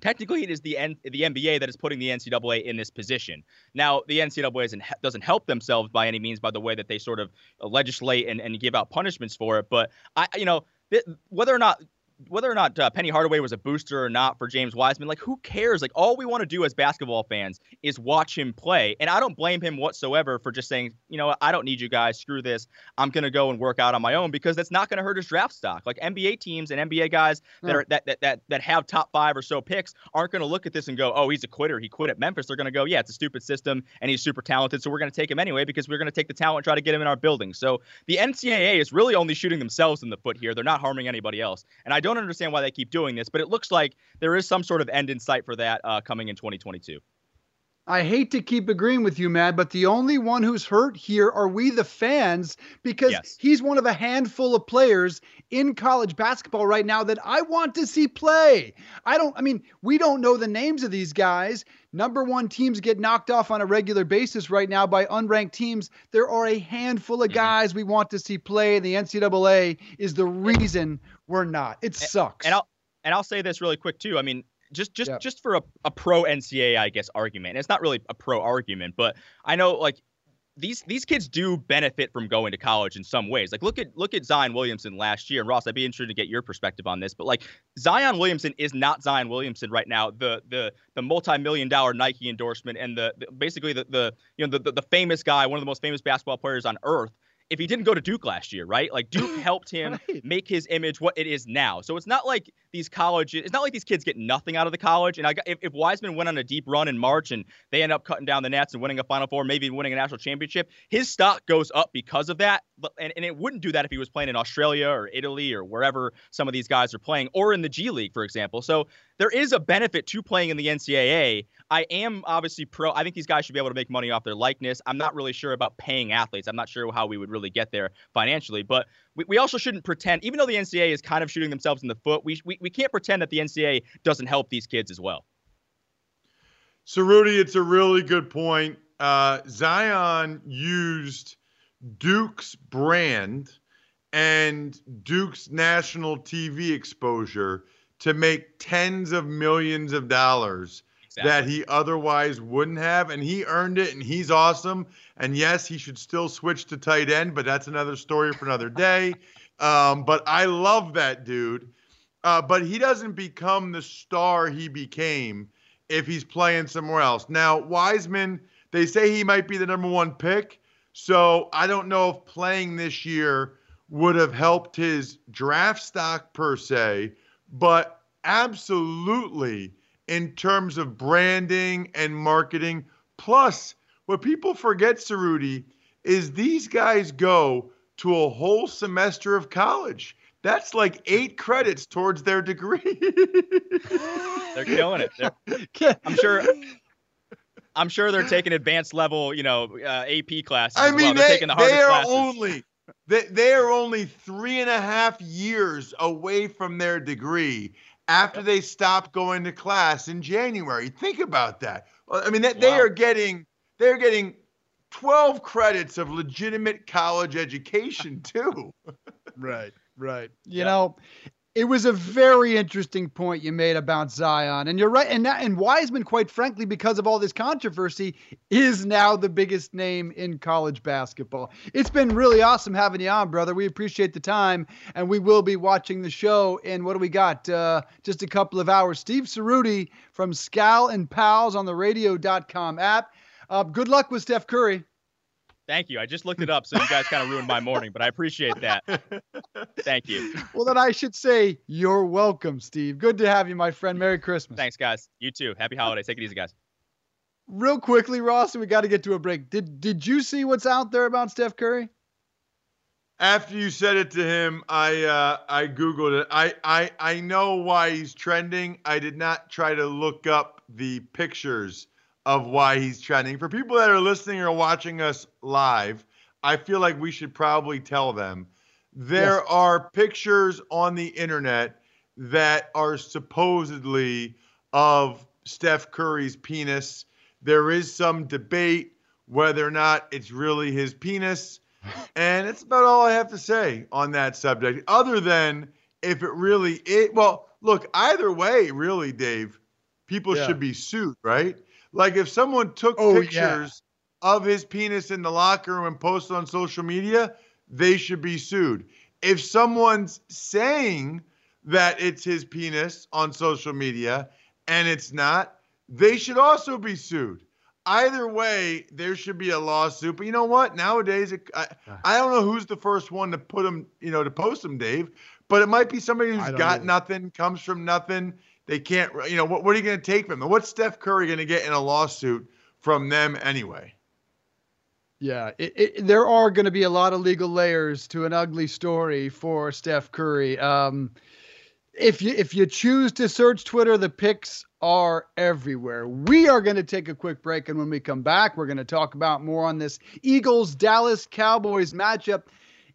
I: technically it is the N- the NBA that is putting the NCAA in this position. Now, the NCAA isn't, doesn't help themselves by any means by the way that they sort of legislate and, and give out punishments for it. But I, you know, th- whether or not whether or not uh, Penny Hardaway was a booster or not for James Wiseman, like who cares? Like all we want to do as basketball fans is watch him play, and I don't blame him whatsoever for just saying, you know, I don't need you guys. Screw this. I'm gonna go and work out on my own because that's not gonna hurt his draft stock. Like NBA teams and NBA guys that are that that that, that have top five or so picks aren't gonna look at this and go, oh, he's a quitter. He quit at Memphis. They're gonna go, yeah, it's a stupid system, and he's super talented, so we're gonna take him anyway because we're gonna take the talent and try to get him in our building. So the NCAA is really only shooting themselves in the foot here. They're not harming anybody else, and I don't understand why they keep doing this, but it looks like there is some sort of end in sight for that uh, coming in 2022.
A: I hate to keep agreeing with you, Matt, but the only one who's hurt here are we, the fans, because
I: Yes.
A: he's one of a handful of players in college basketball right now that I want to see play. I don't, I mean, we don't know the names of these guys. Number one teams get knocked off on a regular basis right now by unranked teams. There are a handful of mm-hmm. guys we want to see play. The NCAA is the reason we're not. It sucks.
I: And I'll and I'll say this really quick too. I mean, just just just for a, a pro NCAA, I guess argument. It's not really a pro argument, but I know like these these kids do benefit from going to college in some ways. Like look at look at Zion Williamson last year. And Ross, I'd be interested to get your perspective on this. But like Zion Williamson is not Zion Williamson right now. The the the multi-million dollar Nike endorsement and the, the basically the, the you know the, the the famous guy, one of the most famous basketball players on earth. If he didn't go to Duke last year, right? Like Duke helped him make his image what it is now. So it's not like these colleges, it's not like these kids get nothing out of the college. And I if, if Wiseman went on a deep run in March and they end up cutting down the nets and winning a Final Four, maybe winning a national championship, his stock goes up because of that. But and, and it wouldn't do that if he was playing in Australia or Italy or wherever some of these guys are playing, or in the G League, for example. So there is a benefit to playing in the NCAA. I am obviously pro. I think these guys should be able to make money off their likeness. I'm not really sure about paying athletes. I'm not sure how we would really get there financially, but we, we also shouldn't pretend, even though the NCAA is kind of shooting themselves in the foot, we, we, we can't pretend that the NCAA doesn't help these kids as well.
B: So, Rudy, it's a really good point. Uh, Zion used Duke's brand and Duke's national TV exposure to make tens of millions of dollars that he otherwise wouldn't have. And he earned it, and he's awesome. And yes, he should still switch to tight end, but that's another story for another day. Um, but I love that dude. Uh, but he doesn't become the star he became if he's playing somewhere else. Now, Wiseman, they say he might be the number one pick. So I don't know if playing this year would have helped his draft stock per se, but absolutely in terms of branding and marketing. Plus, what people forget, Cerruti, is these guys go to a whole semester of college. That's like eight credits towards their degree.
I: They're killing it. They're, I'm sure. I'm sure they're taking advanced level, you know, uh, AP classes.
B: I mean,
I: well. they're
B: they,
I: taking the
B: they are
I: classes.
B: only they, they are only three and a half years away from their degree after they stop going to class in January. Think about that. I mean, they, they are getting they're getting 12 credits of legitimate college education too.
A: Right, right. You know, it was a very interesting point you made about Zion, and you're right. And that, and Wiseman, quite frankly, because of all this controversy, is now the biggest name in college basketball. It's been really awesome having you on, brother. We appreciate the time, and we will be watching the show. in what do we got? Uh, just a couple of hours. Steve Cerruti from Scal and Pals on the Radio.com app. Uh, good luck with Steph Curry.
I: Thank you. I just looked it up, so you guys kind of ruined my morning, but I appreciate that. Thank you.
A: Well, then I should say you're welcome, Steve. Good to have you, my friend. Merry Christmas.
I: Thanks, guys. You too. Happy holidays. Take it easy, guys.
A: Real quickly, Ross, we got to get to a break. Did did you see what's out there about Steph Curry?
B: After you said it to him, I uh, I googled it. I, I I know why he's trending. I did not try to look up the pictures of why he's trending. For people that are listening or watching us live, I feel like we should probably tell them there
A: Yes.
B: are pictures on the internet that are supposedly of Steph Curry's penis. There is some debate whether or not it's really his penis. And that's about all I have to say on that subject, other than if it really is. Well, look, either way, really, Dave, people
A: Yeah.
B: should be sued, right? Like if someone took
A: Oh, yeah.
B: pictures of his penis in the locker room and posted on social media, they should be sued. If someone's saying that it's his penis on social media and it's not, they should also be sued. Either way, there should be a lawsuit. But you know what? Nowadays, it, I, I don't know who's the first one to put them, you know, to post them, Dave. But it might be somebody who's got
A: either.
B: nothing, comes from nothing. They can't, you know, what, what are you going to take from them? What's Steph Curry going to get in a lawsuit from them anyway?
A: Yeah, it, it, there are going to be a lot of legal layers to an ugly story for Steph Curry. Um, if you if you choose to search Twitter, the pics are everywhere. We are going to take a quick break, and when we come back, we're going to talk about more on this Eagles Dallas Cowboys matchup.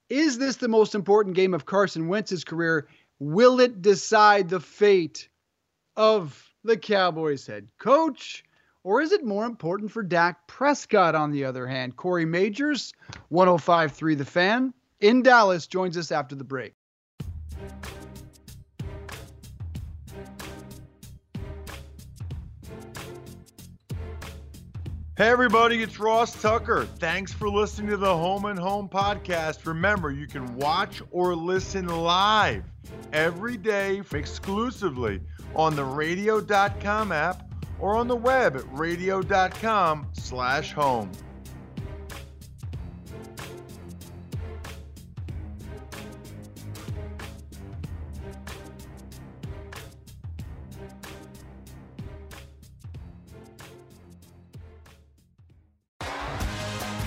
A: Is this the most important game of Carson Wentz's career? Will it decide the fate of the Cowboys head coach? Or is it more important for Dak Prescott, on the other hand? Corey Majors, 1053 The Fan, in Dallas, joins us after the break.
B: Hey, everybody, it's Ross Tucker. Thanks for listening to the Home and Home podcast. Remember, you can watch or listen live every day exclusively on the radio.com app or on the web at radio.com slash home.